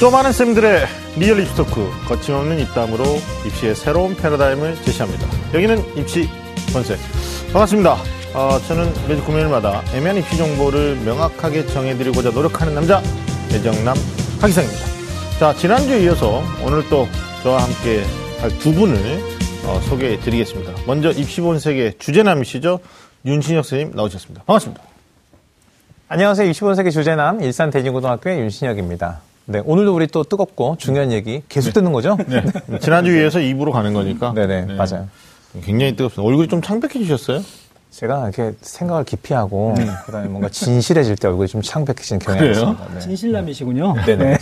좀 많은 쌤들의 real 입시 talk 거침없는 입담으로 입시의 새로운 패러다임을 제시합니다. 여기는 입시 본색 반갑습니다. 어, 저는 매주 금요일마다 애매한 입시 정보를 명확하게 정해드리고자 노력하는 남자 애정남 하기상입니다. 자 지난주에 이어서 오늘 또 저와 함께 할 두 분을 어, 소개해드리겠습니다. 먼저 입시 본색의 주제남이시죠 윤신혁 선생님 나오셨습니다. 반갑습니다. 안녕하세요. 25세기 주제남 일산 대진고등학교의 윤신혁입니다. 네, 오늘도 우리 또 뜨겁고 중요한 얘기 계속 듣는 거죠? 네. 지난주 에 이어서 2부로 가는 거니까. 네네, 네. 맞아요. 굉장히 뜨겁습니다. 얼굴이 좀 창백해지셨어요? 제가 이렇게 생각을 깊이 하고, 네. 그다음에 뭔가 진실해질 때 얼굴이 좀 창백해지는 경향이 있습니다. 네. 진실남이시군요. 네네. 네.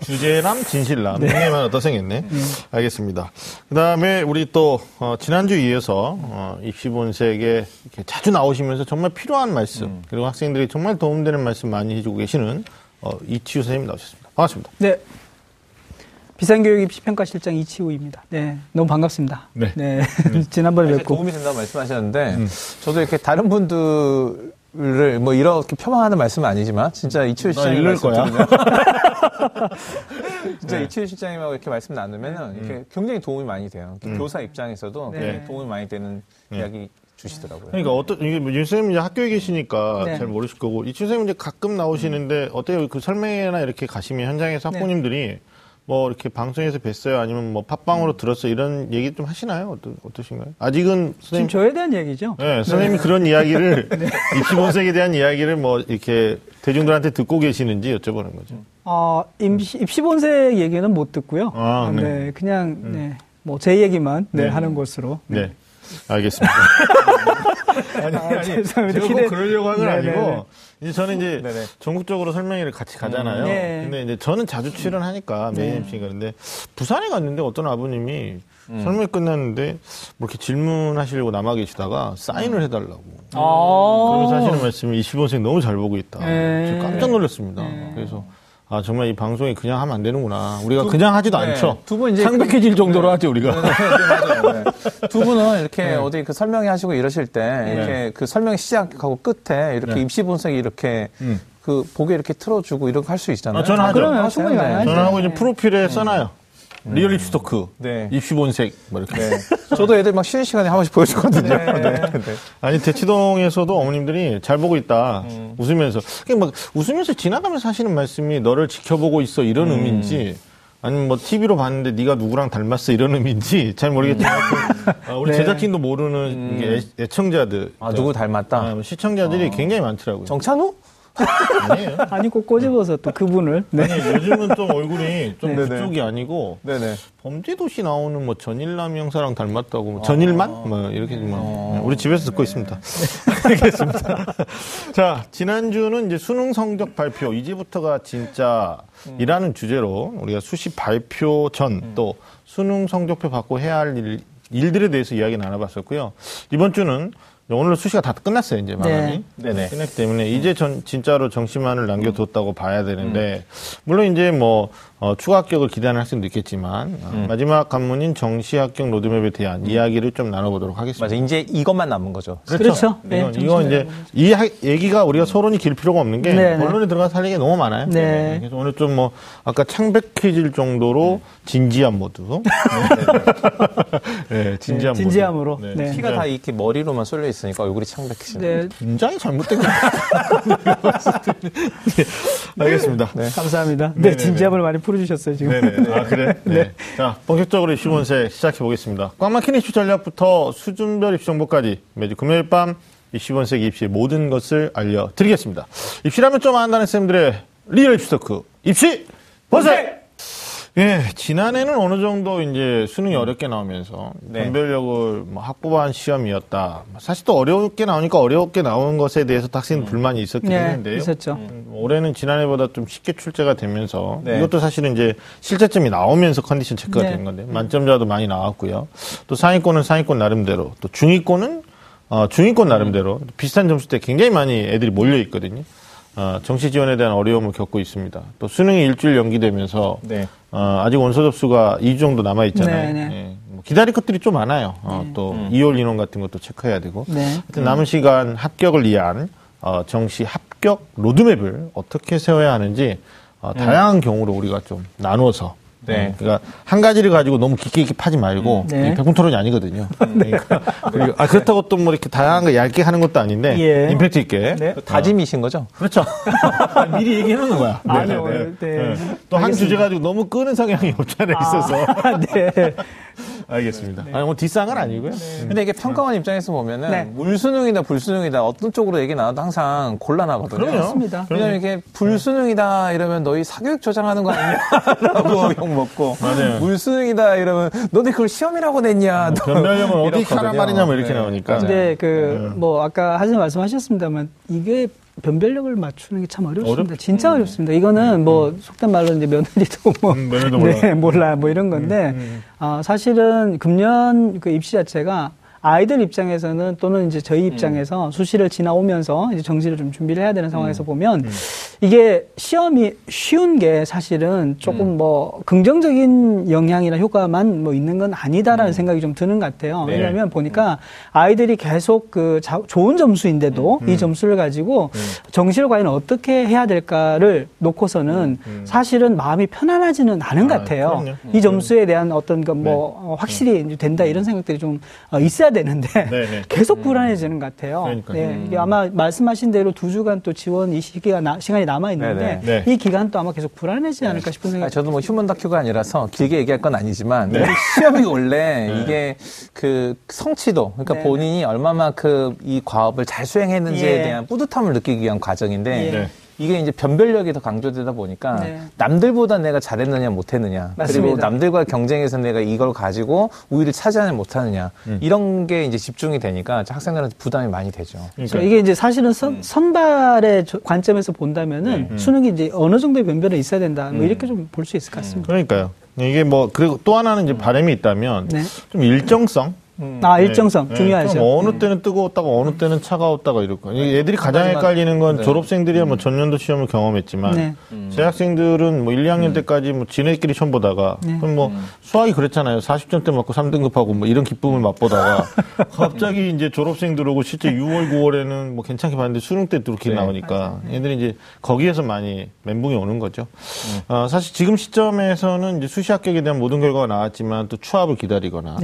주제남, 진실남. 네. 닉네임만 어떠 생겼네. 네. 알겠습니다. 그 다음에 우리 또, 어, 지난주 이어서, 어, 입시본색에 자주 나오시면서 정말 필요한 말씀, 음. 그리고 학생들이 정말 도움되는 말씀 많이 해주고 계시는, 어, 이치우 선생님 나오셨습니다. 반갑습니다. 네. 비상교육 입시평가 실장 이치우입니다. 네, 너무 반갑습니다. 네. 네. 네. 지난번에 뵙고. 도움이 된다고 말씀하셨는데, 음. 저도 이렇게 다른 분들, 뭐 이렇게 폄하하는 말씀은 아니지만 진짜 이치우 실장님 읽을 거야. 진짜 네. 이치우 실장님하고 이렇게 말씀 나누면은 이렇게 음. 굉장히 도움이 많이 돼요. 음. 교사 입장에서도 네. 도움이 많이 되는 네. 이야기 주시더라고요. 그러니까 어떤 이게 뭐 윤쌤 이제 학교에 계시니까 네. 잘 모르실 거고 이춘 쌤 이제 가끔 나오시는데 어때요? 그 설명회나 이렇게 가시면 현장에서 네. 학부님들이 네. 뭐 이렇게 방송에서 뵀어요 아니면 뭐 팟빵으로 음. 들었어 이런 얘기 좀 하시나요? 어떠, 어떠신가요? 아직은 선생님 저에 대한 얘기죠. 네, 선생님이 네. 그런 이야기를 네. 입시본색에 대한 이야기를 뭐 이렇게 대중들한테 듣고 계시는지 여쭤보는 거죠. 아 입시, 입시본색 얘기는 못 듣고요. 아, 네. 네 그냥 음. 네. 뭐 제 얘기만 네, 네. 하는 것으로. 네. 알겠습니다. 아니, 아, 아니, 죄송합니다. 제가 뭐 그러려고 한건 아니고, 이제 저는 이제 네네. 전국적으로 설명회를 같이 가잖아요. 음, 네. 근데 이제 저는 자주 출연하니까 메인 MC가 근데 부산에 갔는데 어떤 아버님이 음. 설명회 끝났는데 뭐 이렇게 질문하시려고 남아 계시다가 사인을 해달라고. 아~ 그러면서 하시는 말씀이 25생 너무 잘 보고 있다. 네. 깜짝 놀랐습니다. 네. 그래서 아 정말 이 방송이 그냥 하면 안 되는구나. 우리가 두, 그냥 하지도 네. 않죠. 두 분 이제 창백해질 그, 정도로 네. 하죠 우리가. 네, 네, 네. 두 분은 이렇게 어디 그 설명회 하시고 이러실 때 이렇게 그 설명 시작하고 끝에 이렇게 입시 분석이 이렇게 음. 그 보게 이렇게 틀어주고 이런 거 할 수 있잖아요. 아, 저는 하죠. 그러면 충분히 저는 하고 이제 프로필에 써놔요. real 입시 talk, 네. 입시 본색, 뭐 이렇게. 네. 저도 애들 막 쉬는 시간에 한 번씩 보여주거든요. 네. 네. 네. 아니 대치동에서도 어머님들이 잘 보고 있다 음. 웃으면서 그냥 막 웃으면서 지나가면서 하시는 말씀이 너를 지켜보고 있어 이런 음. 의미인지. 아니면 뭐 TV로 봤는데 네가 누구랑 닮았어 이런 의미인지 잘 모르겠지만 음. 아, 우리 네. 제작진도 모르는 음. 애, 청자들 아 누구 닮았다 아, 뭐 시청자들이 어. 굉장히 많더라고요. 정찬우? 아니에요. 아니 꼭 꼬집어서 또 그분을. 네. 아니 요즘은 좀 얼굴이 좀 네. 그쪽이 아니고 네네. 범죄도시 나오는 뭐 전일남 형사랑 닮았다고 뭐 전일만 아. 뭐 이렇게 뭐 아. 우리 집에서 듣고 있습니다. 알겠습니다. 자 지난주는 이제 수능 성적 발표 이제부터가 진짜이라는 음. 주제로 우리가 수시 발표 전또 음. 수능 성적표 받고 해야 할 일, 일들에 대해서 이야기 나눠봤었고요. 이번 주는 오늘 수시가 다 끝났어요, 이제 마감이. 네. 네 끝났기 때문에 이제 전 진짜로 정시만을 남겨뒀다고 봐야 되는데, 음. 물론 이제 뭐, 어, 추가 합격을 기대하는 학생도 있겠지만 어, 음. 마지막 관문인 정시 합격 로드맵에 대한 음. 이야기를 좀 나눠보도록 하겠습니다. 맞아, 이제 이것만 남은 거죠. 그렇죠. 그렇죠. 네, 이건, 이건 이제 이 하, 얘기가 우리가 서론이 길 필요가 없는 게 네, 네. 본론에 들어가서 할 얘기가 너무 많아요. 네. 네. 그래서 오늘 좀 뭐 아까 창백해질 정도로 음. 진지한 모드. 네, 진지한 모드. 진지함으로. 네. 네. 피가 다 이렇게 머리로만 쏠려 있으니까 얼굴이 창백해지네. 네. 굉장히 잘못된 것 같아요. 알겠습니다. 감사합니다. 네, 진지함을 많이 풀. 풀어주셨어요, 지금. 네네. 아, 그래? 네. 네. 자, 본격적으로 입시본색 시작해 보겠습니다. 꽉 막힌 입시 전략부터 수준별 입시 정보까지 매주 금요일 밤 입시본색 입시 모든 것을 알려드리겠습니다. 입시라면 좀 안다는 쌤들의 real 입시 talk. 입시 본색! 예, 지난해는 어느 정도 이제 수능이 어렵게 나오면서 네. 변별력을 뭐 확보한 시험이었다. 사실 또 어렵게 나오니까 어렵게 나오는 것에 대해서 학생 음. 불만이 있었긴 네, 했는데요. 있었죠. 음, 올해는 지난해보다 좀 쉽게 출제가 되면서 네. 이것도 사실은 이제 실채점이 나오면서 컨디션 체크가 네. 된 건데 만점자도 많이 나왔고요. 또 상위권은 상위권 나름대로 또 중위권은 어, 중위권 나름대로 비슷한 점수대 굉장히 많이 애들이 몰려 있거든요. 어, 정시 지원에 대한 어려움을 겪고 있습니다. 또 수능이 일주일 연기되면서 네. 어, 아직 원서 접수가 2주 정도 남아 있잖아요. 네, 네. 예, 뭐 기다릴 것들이 좀 많아요. 어, 네. 또 음. 2월 인원 같은 것도 체크해야 되고. 네. 하여튼 남은 시간 합격을 위한 어, 정시 합격 로드맵을 어떻게 세워야 하는지 어, 다양한 경우로 우리가 좀 나누어서 네. 그러니까 한 가지를 가지고 너무 깊게 깊게 파지 말고 네. 백분 토론이 아니거든요. 네. 그러니까 그리고 아 그렇다고 또 뭐 이렇게 다양한 거 얇게 하는 것도 아닌데 예. 임팩트 있게 네. 다짐이신 거죠? 그렇죠. 미리 얘기해 놓는 거야. 아니요. 네. 네. 또한 주제 가지고 너무 끄는 성향이 없잖아요. 있어서. 아, 네. 알겠습니다. 네. 아니, 뭐 뒷상은 아니고요. 네. 근데 이게 평가원 입장에서 보면은 네. 물수능이다 불수능이다 어떤 쪽으로 얘기 나와도 항상 곤란하거든요. 그렇습니다. 왜냐면 이게 불수능이다 이러면 너희 사교육 조장하는 거 아니냐라고 욕 먹고 맞아요. 물수능이다 이러면 너네 그걸 시험이라고 냈냐. 뭐 변별력은 어디 하란 말이냐 뭐 이렇게 네. 나오니까. 근데 그뭐 네. 아까 하신 말씀하셨습니다만 이게 변별력을 맞추는 게 참 어렵습니다. 어렵... 진짜 음. 어렵습니다. 이거는 음. 뭐 속된 말로 이제 며느리도 뭐 음, 며느리도 몰라. 네, 몰라 뭐 이런 건데 음, 음. 어, 사실은 금년 그 입시 자체가 아이들 입장에서는 또는 이제 저희 입장에서 음. 수시를 지나오면서 이제 정시를 좀 준비를 해야 되는 상황에서 음. 보면 음. 이게 시험이 쉬운 게 사실은 조금 음. 뭐 긍정적인 영향이나 효과만 뭐 있는 건 아니다라는 음. 생각이 좀 드는 것 같아요. 네. 왜냐하면 보니까 아이들이 계속 그 자, 좋은 점수인데도 이 점수를 가지고 정시를 과연 어떻게 해야 될까를 놓고서는 사실은 마음이 편안하지는 않은 것 아, 같아요. 이 점수에 대한 어떤 그뭐 네. 어, 확실히 된다 이런 생각들이 좀 어, 있어야 되는데 네네. 네. 계속 음. 불안해지는 것 같아요. 그러니까요. 네, 이게 아마 말씀하신 대로 두 주간 또 지원 이 시기가 나, 시간이 남아 있는데 네, 네. 이 기간도 아마 계속 불안해지지 않을까 싶은 생각이. 저도 뭐 휴먼 다큐가 아니라서 길게 얘기할 건 아니지만 네. 시험이 원래 네. 이게 그 성취도 그러니까 네. 본인이 얼마만큼 이 과업을 잘 수행했는지에 예. 대한 뿌듯함을 느끼기 위한 과정인데. 예. 이게 이제 변별력이 더 강조되다 보니까 네. 남들보다 내가 잘했느냐 못했느냐 맞습니다. 그리고 남들과 경쟁해서 내가 이걸 가지고 우위를 차지하냐 못하느냐 음. 이런 게 이제 집중이 되니까 학생들한테 부담이 많이 되죠. 그러니까 이게 이제 사실은 선, 음. 선발의 관점에서 본다면은 음. 수능이 이제 어느 정도의 변별은 있어야 된다. 뭐 음. 이렇게 좀 볼 수 있을 것 같습니다. 그러니까요. 이게 뭐 그리고 또 하나는 이제 바람이 있다면 네. 좀 일정성 음. 아 일정성 네. 중요하죠. 뭐 어느 음. 때는 뜨거웠다가 어느 때는 차가웠다가 이럴 거. 애들이 가장 헷갈리는 건 네. 졸업생들이야 뭐 음. 전년도 시험을 경험했지만 네. 음. 재학생들은 뭐 1, 2학년 음. 때까지 뭐 지네끼리 시험 보다가 네. 그럼 뭐 음. 수학이 그랬잖아요. 40점대 맞고 3등급하고 뭐 이런 기쁨을 맛보다가 갑자기 이제 졸업생 들어오고 실제 6월, 9월에는 뭐 괜찮게 봤는데 수능 때 네. 나오니까 애들이 이제 거기에서 많이 멘붕이 오는 거죠. 어, 사실 지금 시점에서는 이제 수시 합격에 대한 모든 결과가 나왔지만 또 추합을 기다리거나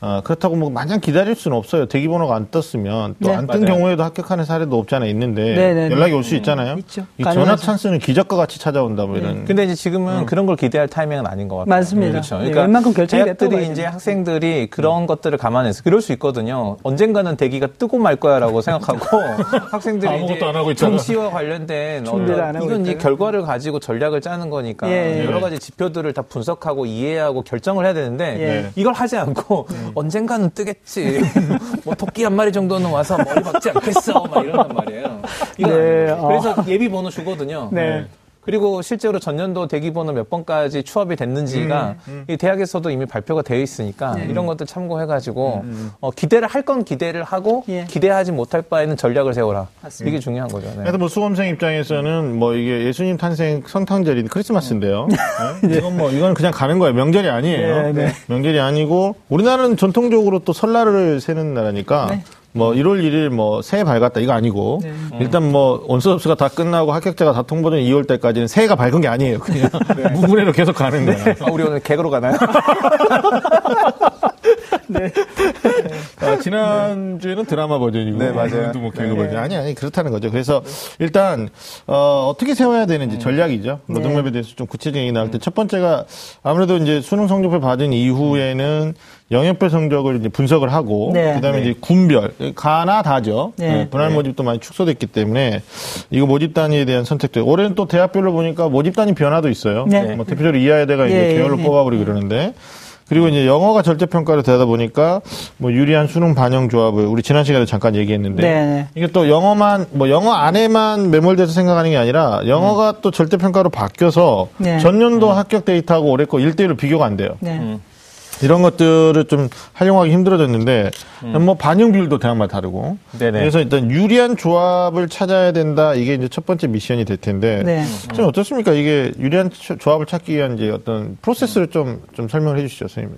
어, 그렇다고 뭐 마냥 기다릴 수는 없어요. 대기번호가 안 떴으면 또 안뜬 네. 경우에도 합격하는 사례도 없잖아 있는데 네네네. 네, 네. 연락이 올 수 있잖아요. 있죠. 이 전화 찬스는 기적과 같이 찾아온다 뭐 이런. 근데 이제 지금은 음. 그런 걸 기대할 타이밍은 아닌 것 같아요. 맞습니다. 그렇죠. 그러니까 웬만큼 결정이 대학들이 이제 학생들이 그런 음. 것들을 감안해서 그럴 수 있거든요. 언젠가는 대기가 뜨고 말 거야라고 생각하고 학생들이 이제 정시와 관련된 어떤 이건 이제 결과를 가지고 전략을 짜는 거니까 예, 예. 여러 가지 지표들을 다 분석하고 이해하고 결정을 해야 되는데 예. 이걸 하지 않고 음. 언젠가는 뜨겠지. 뭐 토끼 한 마리 정도는 와서 머리 박지 않겠어. 막 이런단 말이에요. 네, 어. 그래서 예비 번호 주거든요. 네. 그리고 실제로 전년도 대기번호 몇 번까지 추업이 됐는지가 음, 음. 이 대학에서도 이미 발표가 되어 있으니까 네. 이런 것들 참고해가지고 음, 음. 어, 기대를 할 건 기대를 하고 예. 기대하지 못할 바에는 전략을 세워라. 맞습니다. 이게 중요한 거죠. 네. 그래서 뭐 수험생 입장에서는 뭐 이게 예수님 탄생 성탄절이 크리스마스인데요. 네. 네. 이건 뭐 이건 그냥 가는 거예요. 명절이 아니에요. 네, 네. 명절이 아니고 우리나라는 전통적으로 또 설날을 세는 나라니까. 뭐 1월 1일 뭐 새해 밝았다 이거 아니고 네. 일단 뭐 원서 접수가 다 끝나고 합격자가 다 통보된 2월 달까지는 새해가 밝은 게 아니에요. 그냥 네. 무분해로 계속 가는 거예요. 네. 아, 우리 오늘 개그로 가나요? 네. 아, 지난주에는 드라마 버전이고 네, 맞아요. 뭐 개그 네. 버전 아니 아니 그렇다는 거죠. 그래서 일단 어, 어떻게 세워야 되는지 음. 전략이죠. 로드맵에 네. 대해서 좀 구체적인 얘기 나올 때 첫 번째가 아무래도 이제 수능 성적표 받은 이후에는 영역별 성적을 이제 분석을 하고 네. 그다음에 네. 이제 군별 가나 다죠. 네. 네. 분할 네. 모집도 많이 축소됐기 때문에 이거 모집 단위에 대한 선택도 올해는 또 대학별로 보니까 모집 단위 변화도 있어요. 네. 뭐 대표적으로 이하여대가 이제 예, 계열로 예, 예. 뽑아버리고 그러는데 그리고 이제 영어가 절대 평가로 되다 보니까 뭐 유리한 수능 반영 조합을 우리 지난 시간에 잠깐 얘기했는데 네. 이게 또 영어만 뭐 영어 안에만 매몰돼서 생각하는 게 아니라 영어가 음. 또 절대 평가로 바뀌어서 네. 전년도 음. 합격 데이터하고 올해 거 1대1로 비교가 안 돼요. 네. 음. 이런 것들을 좀 활용하기 힘들어졌는데 음. 뭐 반영 비율도 대학마다 다르고 네네. 그래서 일단 유리한 조합을 찾아야 된다 이게 이제 첫 번째 미션이 될 텐데 네. 좀 어떻습니까 이게 유리한 조합을 찾기 위한 이제 어떤 프로세스를 좀좀 좀 설명을 해주시죠 선생님.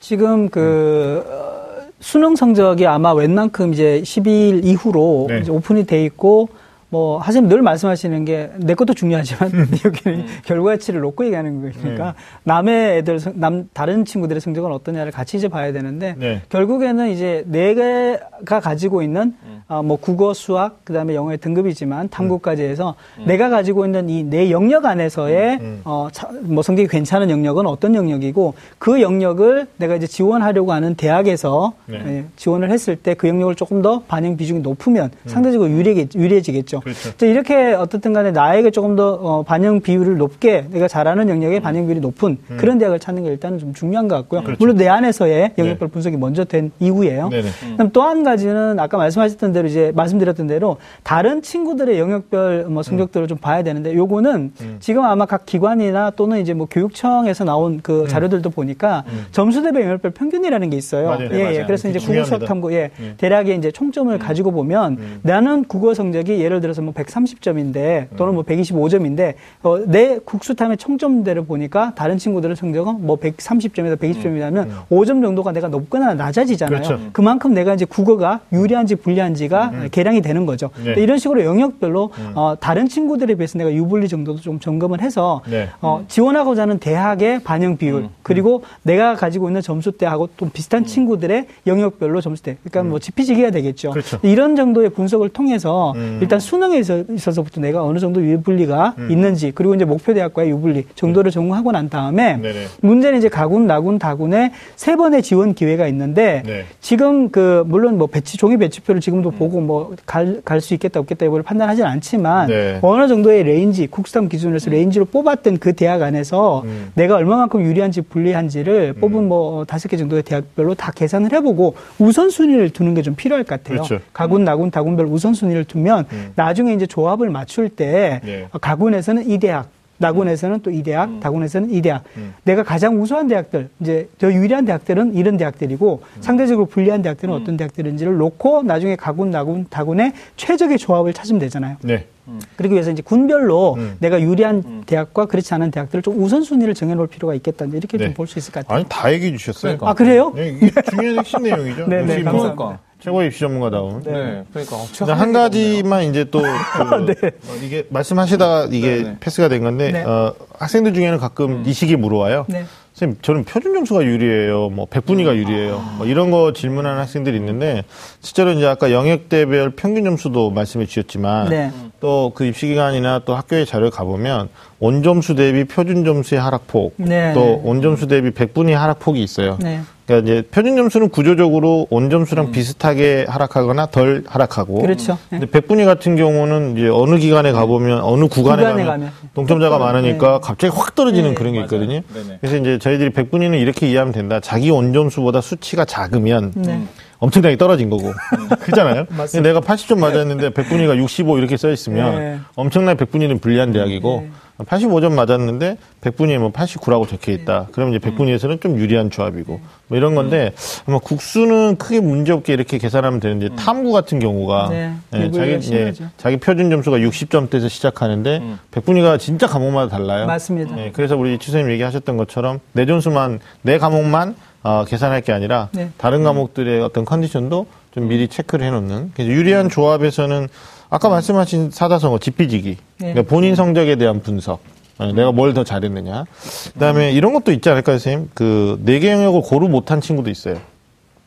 지금 그 어, 수능 성적이 아마 웬만큼 이제 12일 이후로 네. 이제 오픈이 돼 있고 뭐 하세님 늘 말씀하시는 게 내 것도 중요하지만 음. 여기는 음. 결과치를 놓고 얘기하는 거니까 네. 남의 애들 남 다른 친구들의 성적은 어떠냐를 같이 이제 봐야 되는데 네. 결국에는 이제 내가 가지고 있는 음. 어, 뭐 국어 수학 그다음에 영어의 등급이지만 탐구까지 해서 음. 내가 가지고 있는 이 내 영역 안에서의 음. 음. 어, 차, 뭐 성적이 괜찮은 영역은 어떤 영역이고 그 영역을 내가 이제 지원하려고 하는 대학에서 네. 예, 지원을 했을 때 그 영역을 조금 더 반영 비중이 높으면 상대적으로 유리해, 유리해지겠죠. 그렇죠. 이렇게 어떻든 간에 나에게 조금 더 어, 반영 비율을 높게 내가 잘하는 영역의 음. 반영 비율이 높은 음. 그런 대학을 찾는 게 일단은 좀 중요한 것 같고요. 그렇죠. 물론 내 안에서의 영역별 네. 분석이 먼저 된 이후에요. 음. 그럼 또 한 가지는 아까 말씀하셨던 대로 이제 말씀드렸던 대로 다른 친구들의 영역별 뭐 성적들을 음. 좀 봐야 되는데 요거는 음. 지금 아마 각 기관이나 또는 이제 뭐 교육청에서 나온 그 음. 자료들도 보니까 점수 대비 영역별 평균이라는 게 있어요. 맞아요. 예, 예. 그래서 이제 국어 수학 탐구 예. 대략의 이제 총점을 가지고 보면 나는 국어 성적이 예를 들어 서 뭐 130점인데 또는 뭐 125점인데 어, 내 국수탐의 총점대를 보니까 다른 친구들은 성적은 뭐 130점에서 120점이라면 음, 음. 5점 정도가 내가 높거나 낮아지잖아요. 그렇죠. 그만큼 내가 이제 국어가 유리한지 불리한지가 음. 음. 계량이 되는 거죠. 네. 이런 식으로 영역별로 음. 어, 다른 친구들에 비해서 내가 유불리 정도도 좀 점검을 해서 네. 어, 지원하고자 하는 대학의 반영 비율 그리고 내가 가지고 있는 점수대하고 또 비슷한 친구들의 영역별로 점수대 그러니까 뭐 지피지기가 되겠죠. 그렇죠. 이런 정도의 분석을 통해서 일단 수능에 있어서부터 내가 어느 정도 유불리가 음. 있는지 그리고 이제 목표 대학과의 유불리 정도를 네. 점검하고 난 다음에 네네. 문제는 이제 가군, 나군, 다군에 세 번의 지원 기회가 있는데 네. 지금 그 물론 뭐 배치 종이 배치표를 지금도 음. 보고 뭐 갈 갈 수 있겠다 없겠다 이걸 판단하지는 않지만 네. 어느 정도의 range 국수탐 기준으로서 음. range로 뽑았던 그 대학 안에서 음. 내가 얼마만큼 유리한지 불리한지를 음. 뽑은 뭐 다섯 개 정도의 대학별로 다 계산을 해보고 우선순위를 두는 게 좀 필요할 것 같아요. 그렇죠. 가군, 나군, 다군별 우선순위를 두면 음. 나중에 이제 조합을 맞출 때 네. 가군에서는 이 대학, 나군에서는 또 이 대학, 음. 다군에서는 이 대학. 음. 내가 가장 우수한 대학들, 이제 더 유리한 대학들은 이런 대학들이고 음. 상대적으로 불리한 대학들은 음. 어떤 대학들인지를 놓고 나중에 가군, 나군, 다군의 최적의 조합을 찾으면 되잖아요. 네. 음. 그리고 위해서 이제 군별로 음. 내가 유리한 대학과 그렇지 않은 대학들을 좀 우선순위를 정해놓을 필요가 있다. 이렇게 네. 좀볼 수 있을 것 같아요. 아니, 다 얘기해 주셨어요. 아, 그래요? 네, 이게 중요한 핵심 내용이죠. 네, 네, 뭐 감사합니다. 최고의 입시 전문가다운. 네. 네. 그러니까 한 가지만 이제 또 그, 네. 어, 이게 말씀하시다가 이게 네네. 네. 패스가 된 건데 네. 어, 학생들 중에는 가끔 음. 이 시기 물어와요. 네. 선생님, 저는 표준 점수가 유리해요. 뭐, 백분위가 유리해요. 뭐, 이런 거 질문하는 학생들이 있는데, 실제로 이제 아까 영역대별 평균 점수도 말씀해 주셨지만, 네. 또그 입시기관이나 또 학교의 자료에 가보면, 원점수 대비 표준 점수의 하락폭, 네. 또 원점수 대비 백분위 하락폭이 있어요. 네. 그러니까 이제 표준 점수는 구조적으로 원점수랑 음. 비슷하게 하락하거나 덜 하락하고. 그렇죠. 네. 근데 백분위 같은 경우는 이제 어느 기간에 가보면 어느 구간에, 구간에 가면, 가면, 동점자가 네. 많으니까 갑자기 확 떨어지는 네. 그런 게 있거든요. 그래서 이제 저희들이 백분위는 이렇게 이해하면 된다. 자기 원점수보다 수치가 작으면 네. 엄청나게 떨어진 거고. 그잖아요. 내가 80점 맞았는데 백분위가 65 이렇게 써 있으면 네. 엄청나게 백분위는 불리한 대학이고 네. 85점 맞았는데 100분위에 뭐 89라고 적혀 있다. 그러면 이제 100분위에서는 좀 유리한 조합이고 뭐 이런 건데 아마 국수는 크게 문제 없게 이렇게 계산하면 되는데 음. 탐구 같은 경우가 네, 예, 자기 예, 자기 표준 점수가 60점대에서 시작하는데 음. 100분위가 진짜 과목마다 달라요. 맞습니다. 예, 그래서 우리 추선님 얘기하셨던 것처럼 내 점수만 내 과목만 어, 계산할 게 아니라 네. 다른 과목들의 어떤 컨디션도 좀 미리 체크를 해놓는. 그래서 유리한 조합에서는 아까 말씀하신 사다성어, 지피지기. 네. 그러니까 본인 성적에 대한 분석. 어, 내가 뭘 더 잘했느냐. 그 다음에 이런 것도 있지 않을까요, 선생님? 그, 네 개 영역을 고루 못한 친구도 있어요.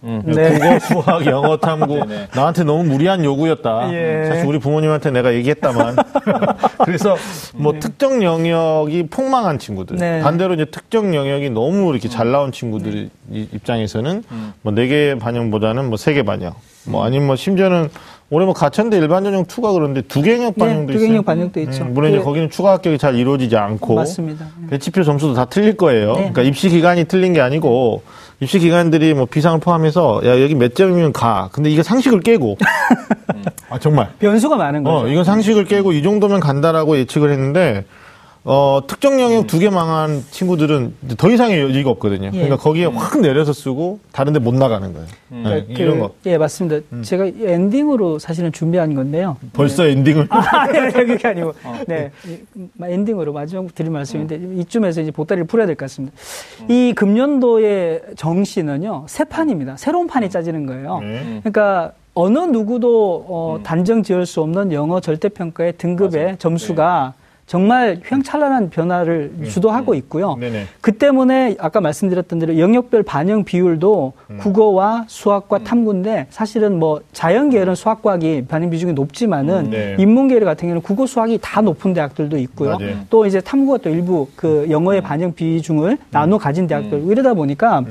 음. 네. 국어, 수학, 영어 탐구 네, 네. 나한테 너무 무리한 요구였다. 예. 사실 우리 부모님한테 내가 얘기했다만. 그래서 뭐 네. 특정 영역이 폭망한 친구들. 네. 반대로 이제 특정 영역이 너무 이렇게 잘 나온 친구들 네. 입장에서는 음. 뭐네 개 반영보다는 뭐 세 개 반영. 뭐 음. 아니면 뭐 심지어는 올해 뭐 가천대 일반 전형 투가 그런데 두개역 반영도 네, 있어요. 두개역 반영도 있죠. 음, 물론 이제 그 거기는 추가 합격이 잘 이루어지지 않고 맞습니다. 배치표 점수도 다 틀릴 거예요. 네. 그러니까 입시 기간이 틀린 게 아니고 입시 기관들이 뭐 비상을 포함해서 야 여기 몇 점이면 가. 근데 이게 상식을 깨고 아 정말 변수가 많은 거죠. 어, 이건 상식을 깨고 이 정도면 간다라고 예측을 했는데 어, 특정 영역 두개 망한 친구들은 더 이상의 여지가 없거든요. 예. 그러니까 거기에 음. 확 내려서 쓰고 다른데 못 나가는 거예요. 음. 네, 그, 이런 거. 예, 맞습니다. 음. 제가 엔딩으로 사실은 준비한 건데요. 벌써 네. 엔딩을? 아, 네, 그게 아니고. 어. 네. 엔딩으로 마지막 드릴 말씀인데 어. 이쯤에서 이제 보따리를 풀어야 될 것 같습니다. 어. 이 금년도의 정시는요, 새 판입니다. 새로운 판이 짜지는 거예요. 네. 그러니까 어느 누구도 어, 음. 단정 지을 수 없는 영어 절대평가의 등급의 맞아. 점수가 네. 정말 휘황찬란한 변화를 음, 주도하고 음. 있고요. 네네. 그 때문에 아까 말씀드렸던 대로 영역별 반영 비율도 음. 국어와 수학과 음. 탐구인데 사실은 뭐 자연계열은 수학과학이 반영 비중이 높지만은 음, 네. 인문계열 같은 경우는 국어 수학이 다 높은 대학들도 있고요. 맞아요. 또 이제 탐구가 또 일부 그 영어의 반영 비중을 나눠 가진 대학들 이러다 보니까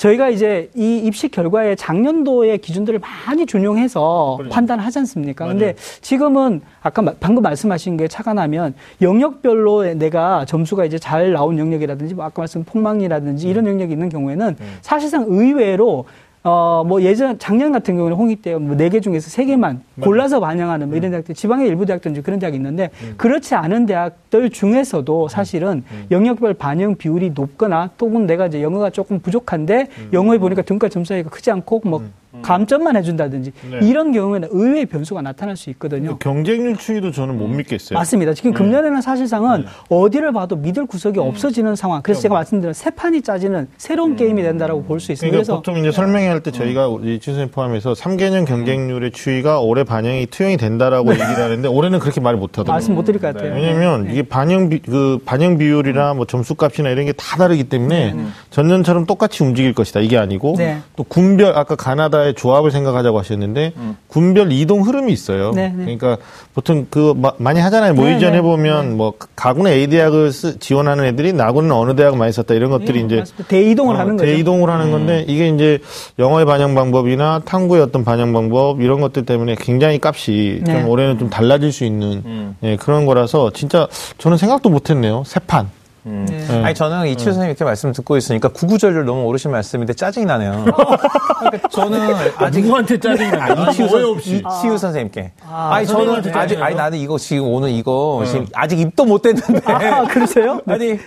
저희가 이제 이 입시 결과에 작년도의 기준들을 많이 준용해서 그래. 판단하지 않습니까? 맞아요. 근데 지금은 아까 방금 말씀하신 게 차가 나면 영역별로 내가 점수가 이제 잘 나온 영역이라든지 뭐 아까 말씀 폭망이라든지 이런 음. 영역이 있는 경우에는 음. 사실상 의외로 어, 뭐 예전, 작년 같은 경우는 홍익대 뭐네 개 중에서 세 개만 골라서 반영하는 뭐 이런 음. 대학들, 지방의 일부 대학들 그런 대학이 있는데 음. 그렇지 않은 대학들 중에서도 음. 사실은 음. 영역별 반영 비율이 높거나 또는 내가 이제 영어가 조금 부족한데 음. 영어에 보니까 등가 점수 차이가 크지 않고 뭐 음. 감점만 해준다든지 네. 이런 경우에는 의외의 변수가 나타날 수 있거든요. 경쟁률 추이도 저는 못 믿겠어요. 맞습니다. 지금 네. 금년에는 사실상은 네. 어디를 봐도 믿을 구석이 음. 없어지는 상황. 그래서 제가 말씀드린 세 판이 짜지는 새로운 음. 게임이 된다라고 볼 수 있습니다. 그러니까 보통 이제 설명할 때 저희가 진선생 포함해서 3개년 경쟁률의 추이가 올해 반영이 투영이 된다라고 얘기를 하는데 올해는 그렇게 말을 못 하더라고요. 말씀 못 드릴 것 같아요. 왜냐면 네. 이게 반영 비, 그 반영 비율이나 뭐 점수값이나 이런 게 다 다르기 때문에 전년처럼 똑같이 움직일 것이다. 이게 아니고 또 군별 아까 가나다 의 조합을 생각하자고 하셨는데 음. 군별 이동 흐름이 있어요. 네, 네. 그러니까 보통 그 마, 많이 하잖아요. 모의전 네, 네. 해보면 네. 뭐 가군의 A 대학을 쓰, 지원하는 애들이 나군은 어느 대학 많이 썼다 이런 것들이 이제 대이동을 어, 하는 거죠. 대이동을 하는 건데 이게 이제 영어의 반영 방법이나 탐구의 어떤 반영 방법 이런 것들 때문에 굉장히 값이 좀 올해는 좀 달라질 수 있는 음. 예, 그런 거라서 진짜 저는 생각도 못했네요. 세 판. 음. 네. 아니 저는 이치우 음. 선생님 이렇게 말씀 듣고 있으니까 구구절절 너무 오르신 말씀인데 짜증이 나네요. 그러니까 저는 아직 누구한테 짜증이 나요? 이치우, 선, 이치우 선생님께. 아, 아니 저는 아직 아니 나는 이거 지금 오늘 이거 네. 지금 아직 입도 못 댔는데. 아, 그러세요? 아니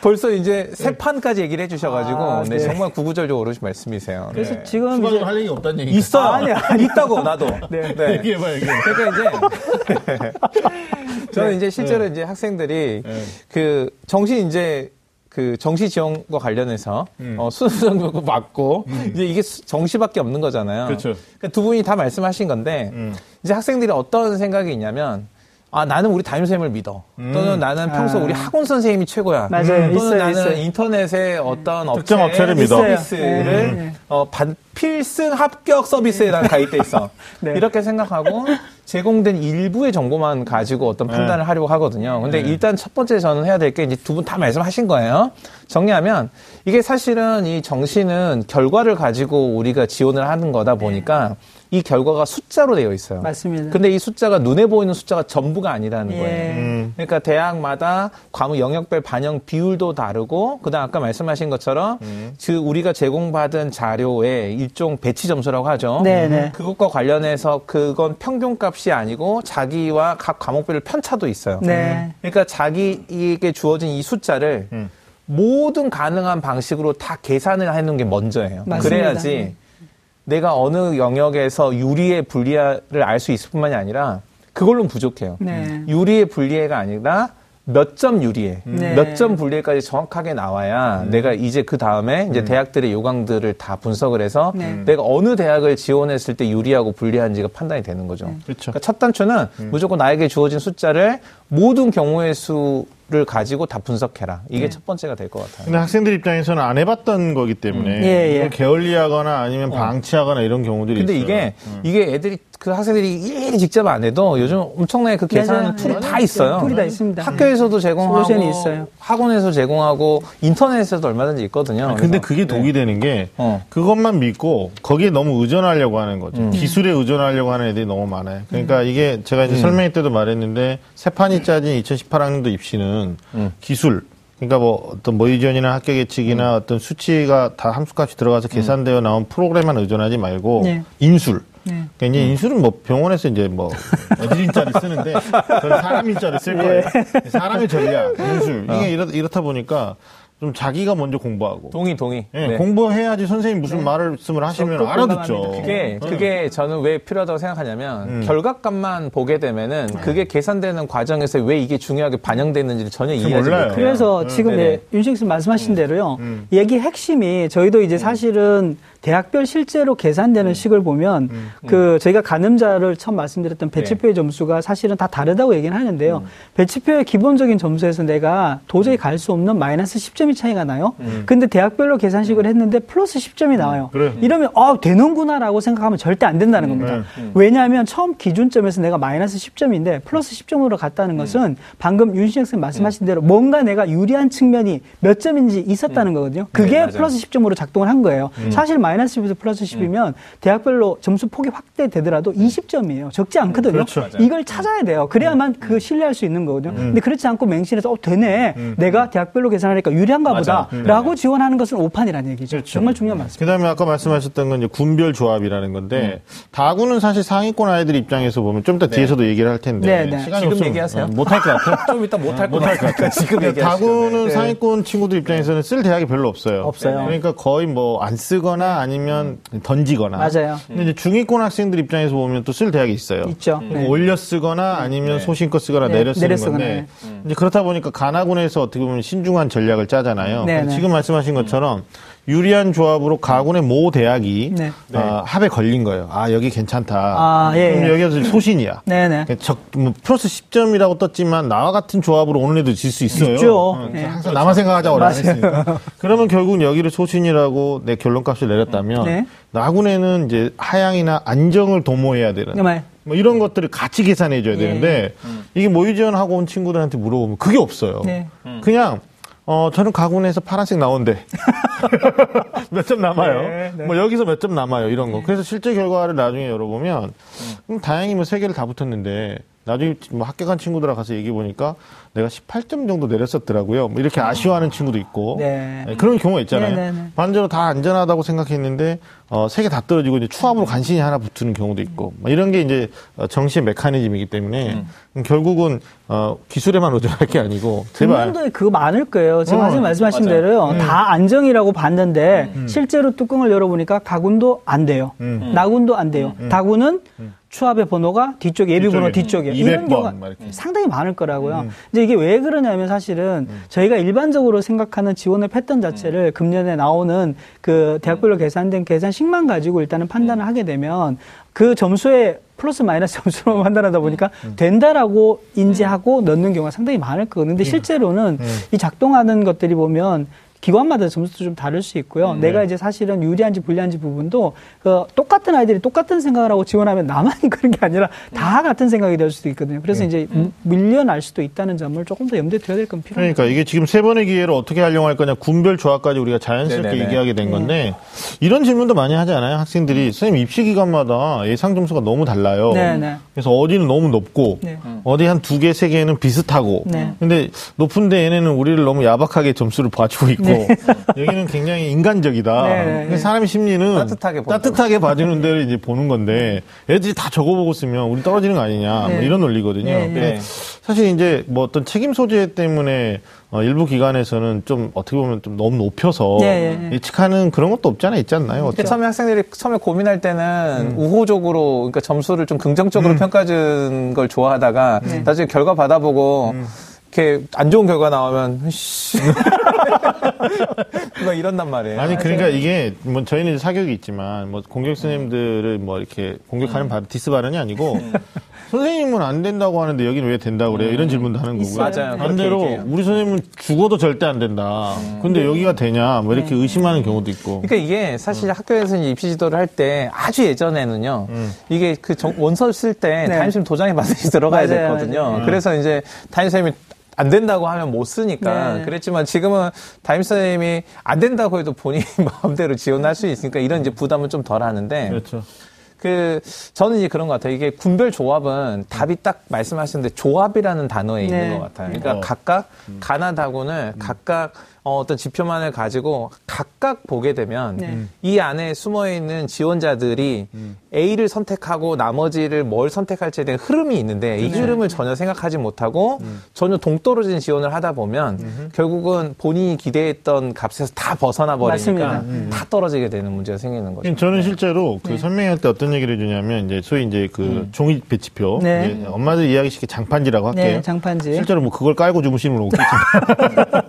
벌써 이제 세 판까지 얘기를 해주셔가지고 아, 네. 네. 정말 구구절절 오르신 말씀이세요. 그래서 네. 지금 이제 할 얘기 없다는 얘기. 있어요. 아니, 아니 있다고 나도. 네. 네. 얘기해봐 얘기해. 그러니까 이제 저는 이제 실제로 이제 학생들이 그 정신 이제 그 정시 지원과 관련해서 음. 어, 수능도 맞고 음. 이제 이게 정시밖에 없는 거잖아요. 그렇죠. 그러니까 두 분이 다 말씀하신 건데 음. 이제 학생들이 어떤 생각이 있냐면 아 나는 우리 담임 선생님을 믿어 음. 또는 나는 평소 아. 우리 학원 선생님이 최고야 맞아요. 또는 있어요, 나는 있어요. 인터넷에 어떤 특정 업체를 믿어 서비스를 네, 네. 어, 반, 필승 합격 서비스에 난 가입돼 있어 네. 이렇게 생각하고 제공된 일부의 정보만 가지고 어떤 네. 판단을 하려고 하거든요. 근데 네. 일단 첫 번째 저는 해야 될 게 이제 두 분 다 말씀하신 거예요. 정리하면 이게 사실은 이 정시는 결과를 가지고 우리가 지원을 하는 거다 보니까 이 결과가 숫자로 되어 있어요. 맞습니다. 근데 이 숫자가 눈에 보이는 숫자가 전부가 아니라는 예. 거예요. 음. 그러니까 대학마다 과목 영역별 반영 비율도 다르고 그다음 아까 말씀하신 것처럼 음. 그 우리가 제공받은 자료의 일종 배치 점수라고 하죠. 네네. 네. 그것과 관련해서 그건 평균값이 아니고 자기와 각 과목별로 편차도 있어요. 네. 그러니까 자기에게 주어진 이 숫자를 음. 모든 가능한 방식으로 다 계산을 해놓은 게 먼저예요. 맞습니다. 그래야지 네. 내가 어느 영역에서 유리의 불리를 알 수 있을 뿐만이 아니라 그걸로는 부족해요. 네. 유리의 불리해가 아니라 몇 점 유리해, 네. 몇점 불리해까지 정확하게 나와야 음. 내가 이제 그 다음에 이제 음. 대학들의 요강들을 다 분석을 해서 네. 내가 어느 대학을 지원했을 때 유리하고 불리한지가 판단이 되는 거죠. 네. 그러니까 첫 단추는 음. 무조건 나에게 주어진 숫자를 모든 경우의 수 를 가지고 다 분석해라. 이게 네. 첫 번째가 될 것 같아요. 근데 학생들 입장에서는 안 해봤던 거기 때문에 음. 예, 예. 게을리하거나 아니면 어. 방치하거나 이런 경우들이 근데 있어요. 이게 음. 이게 애들이 그 학생들이 일일이 직접 안 해도 요즘 엄청나게 그 계산 tool이 다 있어요. tool이 다 있습니다. 학교에서도 제공하고 있어요. 학원에서 제공하고 인터넷에서도 얼마든지 있거든요. 아, 근데 그게 독이 네. 되는 게 어. 그것만 믿고 거기에 너무 의존하려고 하는 거죠. 음. 기술에 의존하려고 하는 애들이 너무 많아요. 그러니까 음. 이게 제가 이제 음. 설명회 때도 말했는데 새 판이 짜진 2018학년도 입시는 음. 기술 그러니까 뭐 어떤 모의지원이나 합격 예측이나 음. 어떤 수치가 다 함수값이 들어가서 계산되어 나온 프로그램만 의존하지 말고 네. 인술 네. 그러니까 이제 음. 인수는 뭐 병원에서 이제 뭐 어디 인자를 쓰는데 저는 사람 인자를 쓸 거예요. 예. 사람의 전략, 인술 이게 어. 이렇, 이렇다 보니까 좀 자기가 먼저 공부하고. 동의, 동의. 네, 네. 공부해야지 선생님 무슨 네. 말씀을 하시면 알아듣죠. 그게, 네. 그게 저는 왜 필요하다고 생각하냐면, 음. 결과값만 보게 되면은 네. 그게 계산되는 과정에서 왜 이게 중요하게 반영되는지를 전혀 이해하지 못해요. 그래서 음. 지금 네, 윤식 씨 말씀하신 음. 대로요. 음. 얘기 핵심이 저희도 이제 음. 사실은 대학별 실제로 계산되는 음. 식을 보면 음. 그 저희가 가늠자를 처음 말씀드렸던 네. 배치표의 네. 점수가 사실은 다 다르다고 얘기는 하는데요. 음. 배치표의 기본적인 점수에서 내가 도저히 갈 수 없는 마이너스 10점이 차이가 나요. 음. 근데 대학별로 계산식을 했는데 플러스 10점이 나와요. 그래. 이러면 아 되는구나라고 생각하면 절대 안 된다는 음. 겁니다. 네. 왜냐하면 처음 기준점에서 내가 마이너스 10점인데 플러스 10점으로 갔다는 것은 방금 윤신혁 선생님 말씀하신 대로 뭔가 내가 유리한 측면이 몇 점인지 있었다는 거거든요. 그게 네, 플러스 10점으로 작동을 한 거예요. 사실 마이너스 10에서 플러스 10이면 음. 대학별로 점수 폭이 확대되더라도 20점이에요. 적지 않거든요. 그렇죠. 이걸 찾아야 돼요. 그래야만 음. 그 신뢰할 수 있는 거거든요. 음. 근데 그렇지 않고 맹신해서 어 되네. 음. 내가 대학별로 계산하니까 유리한 가 보다라고 음. 지원하는 것은 오판이라는 얘기죠. 그렇죠. 정말 중요한 말씀. 그다음에 아까 말씀하셨던 건 이제 군별 조합이라는 건데 다구는 사실 상위권 아이들 입장에서 보면 좀 이따 네. 뒤에서도 얘기를 할 텐데 네, 네. 시간이 지금 얘기하세요. 어, 못할 것 같아요. 좀 이따 못할 것 같아요. 지금 얘기 다구는 네. 상위권 친구들 입장에서는 쓸 대학이 별로 없어요. 없어요. 그러니까 거의 뭐 안 쓰거나 아니면 던지거나. 맞아요. 근데 이제 중위권 학생들 입장에서 보면 또 쓸 대학이 있어요. 있죠. 네. 올려 쓰거나 아니면 네. 소신껏 쓰거나 네. 내려 쓰는 건데 음. 이제 그렇다 보니까 가나군에서 어떻게 보면 신중한 전략을 짜 잖아요. 네, 네. 지금 말씀하신 것처럼 유리한 조합으로 가군의 모 대학이 네. 어, 합에 걸린 거예요. 아 여기 괜찮다. 아, 예, 그럼 예. 여기가 소신이야. 네네. 네. 적, 뭐, 플러스 10점이라고 떴지만 나와 같은 조합으로 오는 애도 질 수 있어요. 있죠. 어, 네. 항상 나만 생각하자고 했으니까. 그러면 결국 여기를 소신이라고 내 결론값을 내렸다면 네. 나군에는 이제 하향이나 안정을 도모해야 되는. 네. 뭐 이런 것들을 같이 계산해 줘야 예. 되는데 음. 이게 모의지원 하고 온 친구들한테 물어보면 그게 없어요. 네. 음. 그냥 어, 저는 가군에서 파란색 나온대. 몇점 남아요. 네, 네. 뭐 여기서 몇 점 남아요. 이런 거. 그래서 실제 결과를 나중에 열어보면, 음. 음, 다행히 뭐 세 개를 다 붙었는데, 나중에 뭐 학교 간 친구들하고 가서 얘기해 보니까 내가 18점 정도 내렸었더라고요. 뭐 이렇게 아쉬워하는 친구도 있고 네. 네, 그런 경우가 있잖아요. 네, 네, 네. 반대로 다 안전하다고 생각했는데 어, 세 개 다 떨어지고 이제 추합으로 간신히 하나 붙는 경우도 있고 뭐 이런 게 이제 어, 정시의 메커니즘이기 때문에 음. 결국은 어, 기술에만 의존할 게 아니고 제발 분도 그거 많을 거예요. 지금 어, 선생님 말씀하신 맞아요. 대로요. 음. 다 안정이라고 봤는데 음. 실제로 뚜껑을 열어보니까 가군도 안 돼요. 음. 나군도 안 돼요. 음. 다군은 추합의 번호가 뒤쪽 예비 번호 뒤쪽에 이런 경우가 상당히 많을 거라고요. 음. 이제 이게 왜 그러냐면 사실은 음. 저희가 일반적으로 생각하는 지원의 패턴 자체를 음. 금년에 나오는 그 대학별로 계산된 계산식만 가지고 일단은 판단을 음. 하게 되면 그 점수에 플러스 마이너스 점수로 판단하다 보니까 음. 된다라고 인지하고 넣는 경우가 상당히 많을 거거든요. 근데 실제로는 이 작동하는 것들이 보면 기관마다 점수도 좀 다를 수 있고요. 음, 내가 네. 이제 사실은 유리한지 불리한지 부분도 그 똑같은 아이들이 똑같은 생각을 하고 지원하면 나만 그런 게 아니라 다 음. 같은 생각이 될 수도 있거든요. 그래서 네. 이제 음. 밀려날 수도 있다는 점을 조금 더 염두에 둬야 될 건 필요합니다. 그러니까 이게 지금 세 번의 기회를 어떻게 활용할 거냐 군별 조합까지 우리가 자연스럽게 네네네. 얘기하게 된 건데 네. 이런 질문도 많이 하지 않아요? 학생들이 음. 선생님 입시 기간마다 예상 점수가 너무 달라요. 네네. 그래서 어디는 너무 높고 네. 어디 한 두 개, 세 개는 비슷하고 네. 근데 높은데 얘네는 우리를 너무 야박하게 점수를 봐주고 있고 네. 여기는 굉장히 인간적이다. 네, 네. 사람의 심리는 따뜻하게, 따뜻하게 봐주는 데를 이제 보는 건데 애들이 다 적어보고 쓰면 우리 떨어지는 거 아니냐 뭐 네. 이런 논리거든요. 네, 근데 사실 이제 뭐 어떤 책임 소재 때문에 어, 일부 기관에서는 좀 어떻게 보면 좀 너무 높여서 네, 예측하는 그런 것도 없지 않아 있지 않나요? 어떻게? 처음에 학생들이 처음에 고민할 때는 음. 우호적으로 그러니까 점수를 좀 긍정적으로 음. 평가준 걸 좋아하다가 네. 나중에 결과 받아보고 음. 이렇게 안 좋은 결과 나오면 막 이런단 말이에요. 아니 그러니까 이게 뭐 저희는 사격이 있지만 뭐 공격 선생님들을 뭐 이렇게 공격하는 발, 디스 발언이 아니고 선생님은 안 된다고 하는데 여기는 왜 된다고 그래요? 이런 질문도 하는 거고요. 맞아요. 반대로 우리 선생님은 죽어도 절대 안 된다. 근데 여기가 되냐? 뭐 이렇게 의심하는 경우도 있고. 그러니까 이게 사실 학교에서 입시 지도를 할 때 아주 예전에는요. 음. 이게 그 원서 쓸때 네. 담임선생님 도장에 반드시 들어가야 맞아요, 됐거든요. 맞아요. 그래서 이제 담임선생님이 안 된다고 하면 못 쓰니까 네. 그랬지만 지금은 담임 선생님이 안 된다고 해도 본인 마음대로 지원할 수 있으니까 이런 이제 부담은 좀 덜 하는데 그렇죠. 그 저는 이제 그런 것 같아요. 이게 군별 조합은 답이 딱 말씀하시는데 조합이라는 단어에 네. 있는 것 같아요. 그러니까 어. 각각 음. 가나다군을 음. 각각 어, 어떤 지표만을 가지고 각각 보게 되면 네. 이 안에 숨어 있는 지원자들이 음. A를 선택하고 나머지를 뭘 선택할지에 대한 흐름이 있는데 이 네. 흐름을 전혀 생각하지 못하고 음. 전혀 동떨어진 지원을 하다 보면 음. 결국은 본인이 기대했던 값에서 다 벗어나 버리니까 음. 다 떨어지게 되는 문제가 생기는 거죠. 저는 실제로 그 네. 설명할 때 어떤 얘기를 해주냐면 이제 소위 이제 그 음. 종이 배치표 네. 엄마들 이야기 쉽게 장판지라고 할게요. 네, 장판지. 실제로 뭐 그걸 깔고 주무시는 분 없겠지만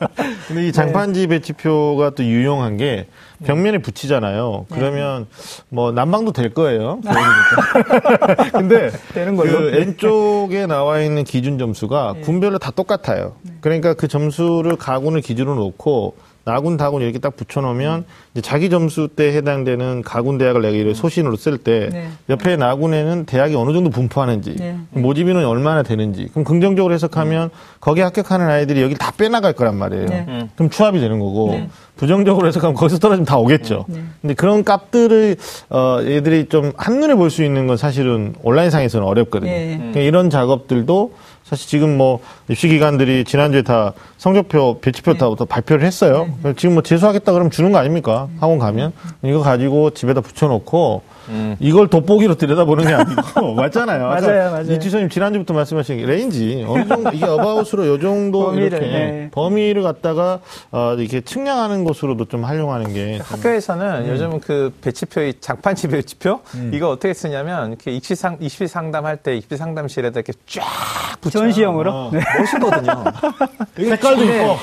근데 이 장판지 배치표가 또 유용한 게 벽면에 붙이잖아요. 그러면 뭐 난방도 될 거예요. 근데 되는 걸로. 그 N 쪽에 나와 있는 기준 점수가 네. 군별로 다 똑같아요. 네. 그러니까 그 점수를 가군을 기준으로 놓고 나군, 다군 이렇게 딱 붙여놓으면 음. 이제 자기 점수 때 해당되는 가군 대학을 내가 이를 소신으로 쓸때 네. 옆에 나군에는 대학이 어느 정도 분포하는지 네. 모집인은 얼마나 되는지 그럼 긍정적으로 해석하면 음. 거기에 합격하는 아이들이 여기 다 빼나갈 거란 말이에요. 네. 음. 그럼 추합이 되는 거고 네. 부정적으로 해석하면 거기서 떨어지면 다 오겠죠. 네. 근데 그런 값들을 어 얘들이 좀 한눈에 볼 수 있는 건 사실은 온라인상에서는 어렵거든요. 네. 그러니까 이런 작업들도 사실 지금 뭐 입시 기관들이 지난주에 다 성적표, 배치표 다 네. 발표를 했어요. 네. 지금 뭐 재수하겠다 그러면 주는 거 아닙니까? 학원 가면. 이거 가지고 집에다 붙여놓고 음. 이걸 돋보기로 들여다보는 게 아니고 맞잖아요. 맞아요, 맞아요. 이지선님 지난주부터 말씀하신 range 어느 정도 이게 about으로 요 정도 범위를, 이렇게 네. 범위를 갖다가 어, 이렇게 측량하는 것으로도 좀 활용하는 게 학교에서는 음. 요즘은 그 배치표의 장판지 배치표 음. 이거 어떻게 쓰냐면 이렇게 입시 상 입시 상담할 때 입시 상담실에다 이렇게 쫙 전시형으로 어, 네. 멋있거든요. 색깔도 이뻐.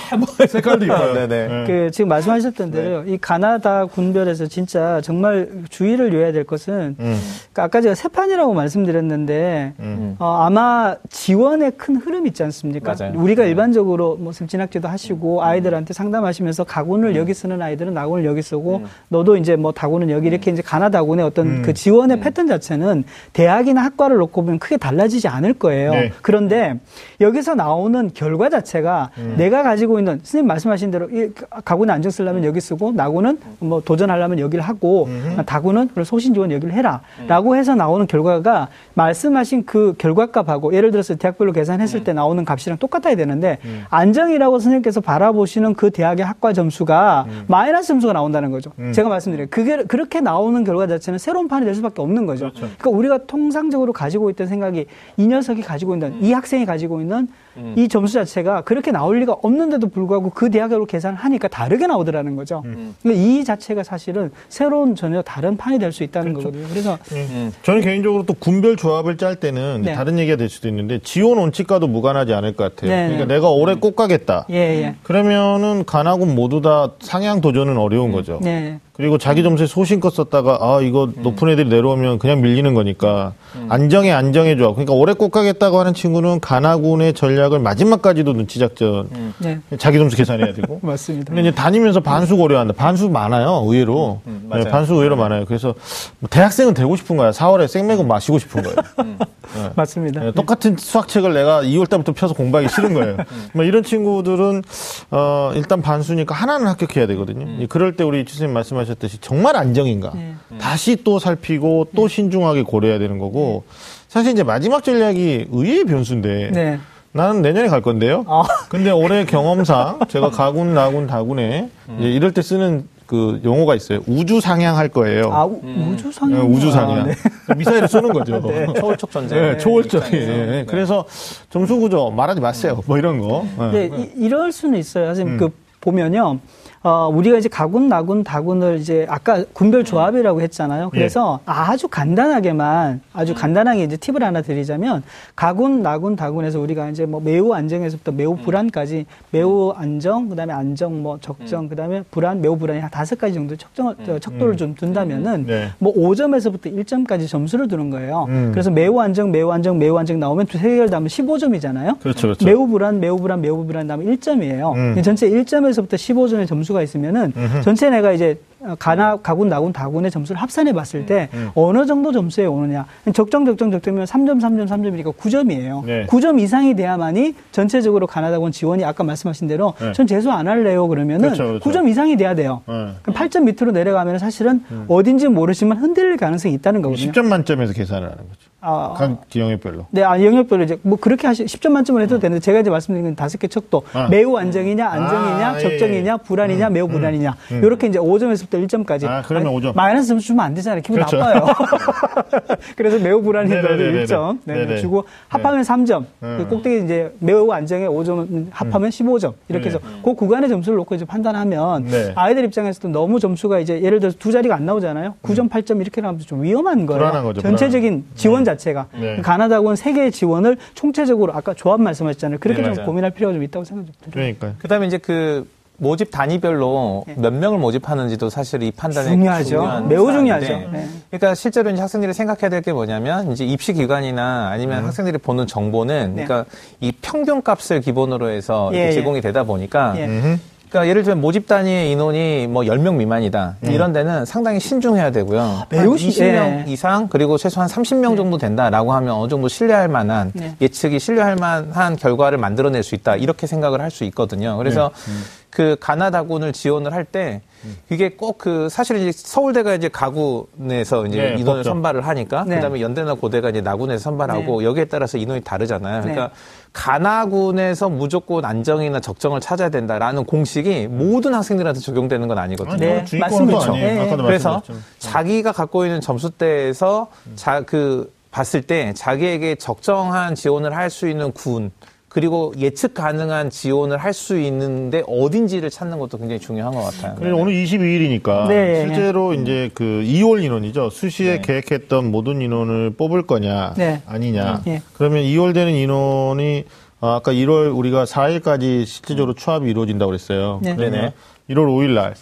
색깔도 이뻐요. 네네. 네. 그 지금 말씀하셨던 대로 네. 이 가나다 군별에서 진짜 정말 주의를 요해야 될 것은 음. 그러니까 아까 제가 세 판이라고 말씀드렸는데 음. 어, 아마 지원의 큰 흐름 있지 않습니까? 맞아요. 우리가 네. 일반적으로 뭐 진학제도 하시고 음. 아이들한테 상담하시면서 가군을 음. 여기 쓰는 아이들은 나군을 여기 쓰고 음. 너도 이제 뭐 다군은 여기 이렇게 이제 가나 다군의 어떤 그 지원의 패턴 자체는 대학이나 학과를 놓고 보면 크게 달라지지 않을 거예요. 네. 그런데 여기서 나오는 결과 자체가 내가 가지고 있는 선생님 말씀하신 대로 이 가군을 안정 쓰려면 여기 쓰고 나군은 뭐 도전하려면 여기를 하고 다군은 소신 지원 여기를 해라. 음. 라고 해서 나오는 결과가 말씀하신 그 결과값하고 예를 들어서 대학별로 계산했을 음. 때 나오는 값이랑 똑같아야 되는데 음. 안정이라고 선생님께서 바라보시는 그 대학의 학과 점수가 음. 마이너스 점수가 나온다는 거죠. 음. 제가 말씀드려요. 그게 그렇게 나오는 결과 자체는 새로운 판이 될 수밖에 없는 거죠. 그렇죠. 그러니까 우리가 통상적으로 가지고 있던 생각이 이 녀석이 가지고 있는 이 학생이 가지고 있는 음. 이 점수 자체가 그렇게 나올 리가 없는데도 불구하고 그 대학으로 계산을 하니까 다르게 나오더라는 거죠. 음. 그러니까 이 자체가 사실은 새로운 전혀 다른 판이 될 수 있다는 그렇죠. 거거든요. 그래서 음. 음. 저는 개인적으로 또 군별 조합을 짤 때는 네. 다른 얘기가 될 수도 있는데 지원 원칙과도 무관하지 않을 것 같아요. 네. 그러니까 내가 올해 꼭 가겠다. 예, 예. 그러면은 간하군 모두 다 상향 도전은 어려운 거죠. 네. 그리고 자기 점수에 소신껏 썼다가 아 이거 음. 높은 애들이 내려오면 그냥 밀리는 거니까 음. 안정해 안정해 줘. 그러니까 올해 꼭 가겠다고 하는 친구는 가나군의 전략을 마지막까지도 눈치 작전 음. 네. 자기 점수 계산해야 되고 맞습니다. 근데 이제 다니면서 반수 고려한다. 반수 많아요 의외로 음, 음, 네, 반수 의외로 많아요. 그래서 뭐 대학생은 되고 싶은 거야. 4월에 생맥은 마시고 싶은 거예요. 음. 네. 맞습니다. 네, 똑같은 수학책을 내가 2월 달부터 펴서 공부하기 싫은 거예요. 뭐 이런 친구들은 어 일단 반수니까 하나는 합격해야 되거든요. 그럴 때 우리 주선생님 말씀하신 말씀하셨듯이 정말 안정인가 네. 다시 또 살피고 또 네. 신중하게 고려해야 되는 거고 사실 이제 마지막 전략이 의외의 변수인데 네. 나는 내년에 갈 건데요. 아. 근데 올해 경험상 제가 가군, 나군, 다군에 음. 이럴 때 쓰는 그 용어가 있어요. 우주 상향할 거예요. 아, 음. 우주 상향. 네, 우주 상향. 아, 네. 미사일을 쏘는 거죠. 네. 초월적 전쟁. 네, 초월적인. 네. 그래서 점수 구조 말하지 마세요. 음. 뭐 이런 거. 네, 이, 이럴 수는 있어요. 선생님 음. 그 보면요. 어, 우리가 이제 가군, 나군, 다군을 이제 아까 군별 조합이라고 했잖아요. 그래서 예. 아주 간단하게만 아주 간단하게 이제 팁을 하나 드리자면 가군, 나군, 다군에서 우리가 이제 뭐 매우 안정에서부터 매우 음. 불안까지 매우 안정, 그다음에 안정, 뭐 적정, 음. 그다음에 불안, 매우 불안이 한 다섯 가지 정도 척정 음. 척도를 좀 둔다면은 네. 뭐 5점에서부터 1점까지 점수를 두는 거예요. 그래서 매우 안정, 매우 안정, 매우 안정 나오면 두 세 개를 다음면 15점이잖아요. 그렇죠, 그렇죠. 매우 불안, 매우 불안, 매우 불안 나오면 1점이에요. 전체 1점에서부터 15점의 점수 점수가 있으면은 음흠. 전체 내가 이제 가나 가군 나군 다군의 점수를 합산해 봤을 때 음, 음. 어느 정도 점수에 오느냐 적정 적정 적정이면 3점 3점 3점이니까 9점이에요. 네. 9점 이상이 돼야만이 전체적으로 가나다군 지원이 아까 말씀하신 대로 네. 전 재수 안 할래요 그러면은 그렇죠, 그렇죠. 9점 이상이 돼야 돼요. 네. 그럼 8점 밑으로 내려가면 사실은 음. 어딘지 모르지만 흔들릴 가능성이 있다는 거거든요. 10점 만점에서 계산을 하는 거죠. 아, 각 영역별로. 네, 아, 영역별로 이제 뭐 그렇게 하시 10점 만점을 해도 음. 되는데 제가 이제 말씀드린 건 다섯 개 척도 아. 매우 안정이냐, 안정이냐, 아, 적정이냐, 예, 예. 불안이냐, 음, 매우 음, 불안이냐. 음. 이렇게 이제 5점에서부터 1점까지. 아, 그러면 5점. 마이너스 점수 주면 안 되잖아요. 기분 그렇죠. 나빠요. 그래서 매우 불안이더라도 1점 네, 네, 주고 합하면 네. 3점. 음. 그 꼭대기 이제 매우 안정에 5점 합하면 음. 15점. 이렇게 해서 그 구간의 점수를 놓고 이제 판단하면 네. 아이들 입장에서도 너무 점수가 이제 예를 들어서 두 자리가 안 나오잖아요. 9점, 8점 이렇게 나오면 좀 위험한 거예요. 거죠. 전체적인 지원 자 체가. 네. 가나다군 세계의 지원을 총체적으로 아까 조합 말씀하셨잖아요. 그렇게 네, 좀 고민할 필요가 좀 있다고 생각이 듭니다. 그러니까요. 그다음에 이제 그 모집 단위별로 네. 몇 명을 모집하는지도 사실 이 판단에 중요하죠. 매우 중요하죠. 네. 그러니까 실제로 이제 학생들이 생각해야 될 게 뭐냐면 이제 입시 기관이나 아니면 음. 학생들이 보는 정보는 네. 그러니까 이 평균 값을 기본으로 해서 예, 제공이 예. 되다 보니까 예. 그러니까 예를 들면 모집 단위의 인원이 뭐 10명 미만이다. 음. 이런 데는 상당히 신중해야 되고요. 아, 매우 20명 예. 이상 그리고 최소한 30명 정도 된다라고 하면 어느 정도 신뢰할 만한 네. 예측이 신뢰할 만한 결과를 만들어낼 수 있다. 이렇게 생각을 할 수 있거든요. 그래서 네. 음. 그 가나다군을 지원을 할 때 이게 꼭 그 사실 이제 서울대가 이제 가군에서 이제 네, 인원을 법죠. 선발을 하니까 네. 그다음에 연대나 고대가 이제 나군에서 선발하고 네. 여기에 따라서 인원이 다르잖아요. 그러니까 네. 가나군에서 무조건 안정이나 적정을 찾아야 된다라는 공식이 모든 학생들한테 적용되는 건 아니거든요. 네, 맞습니다. 네. 그래서 자기가 갖고 있는 점수대에서 자 그 봤을 때 자기에게 적정한 지원을 할 수 있는 군 그리고 예측 가능한 지원을 할 수 있는데 어딘지를 찾는 것도 굉장히 중요한 것 같아요. 그래 오늘 22일이니까 네. 실제로 이제 그 2월 인원이죠. 수시에 네. 계획했던 모든 인원을 뽑을 거냐 네. 아니냐. 네. 그러면 2월 되는 인원이 아, 아까 1월 우리가 4일까지 실질적으로 추합이 이루어진다고 그랬어요. 네. 그러면 1월 5일 날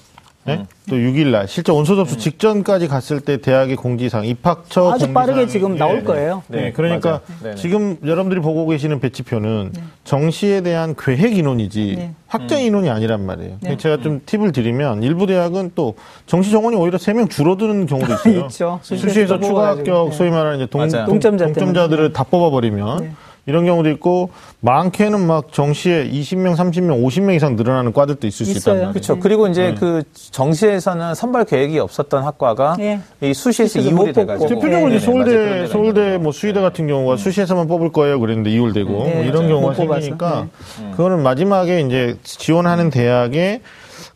네? 음. 또 6일날 실제 원서 접수 음. 직전까지 갔을 때 대학의 공지상 입학처 아주 공지상, 빠르게 지금 나올 네, 거예요. 네, 네 그러니까 지금 여러분들이 보고 계시는 배치표는 네. 정시에 대한 계획 인원이지 네. 확정 음. 인원이 아니란 말이에요. 네. 제가 좀 팁을 드리면 일부 대학은 또 정시 정원이 오히려 3명 줄어드는 경우도 있어요. 있죠. 수시에서 추가 합격 소위 말하는 이제 동, 동점자 동점자들을 다 뽑아버리면 이런 경우도 있고 많게는 막 정시에 20명, 30명, 50명 이상 늘어나는 과들도 있을 수 있단 말이에요. 그렇죠. 그리고 이제 네. 그 정시에서는 선발 계획이 없었던 학과가 네. 이 수시에서 이홀이 돼가지고 대표적으로 네. 서울대, 서울대 뭐 수의대 같은 경우가 음. 수시에서만 뽑을 거예요. 그랬는데 이홀되고 뭐 이런 경우가 생기니까 네. 그거는 마지막에 이제 지원하는 대학에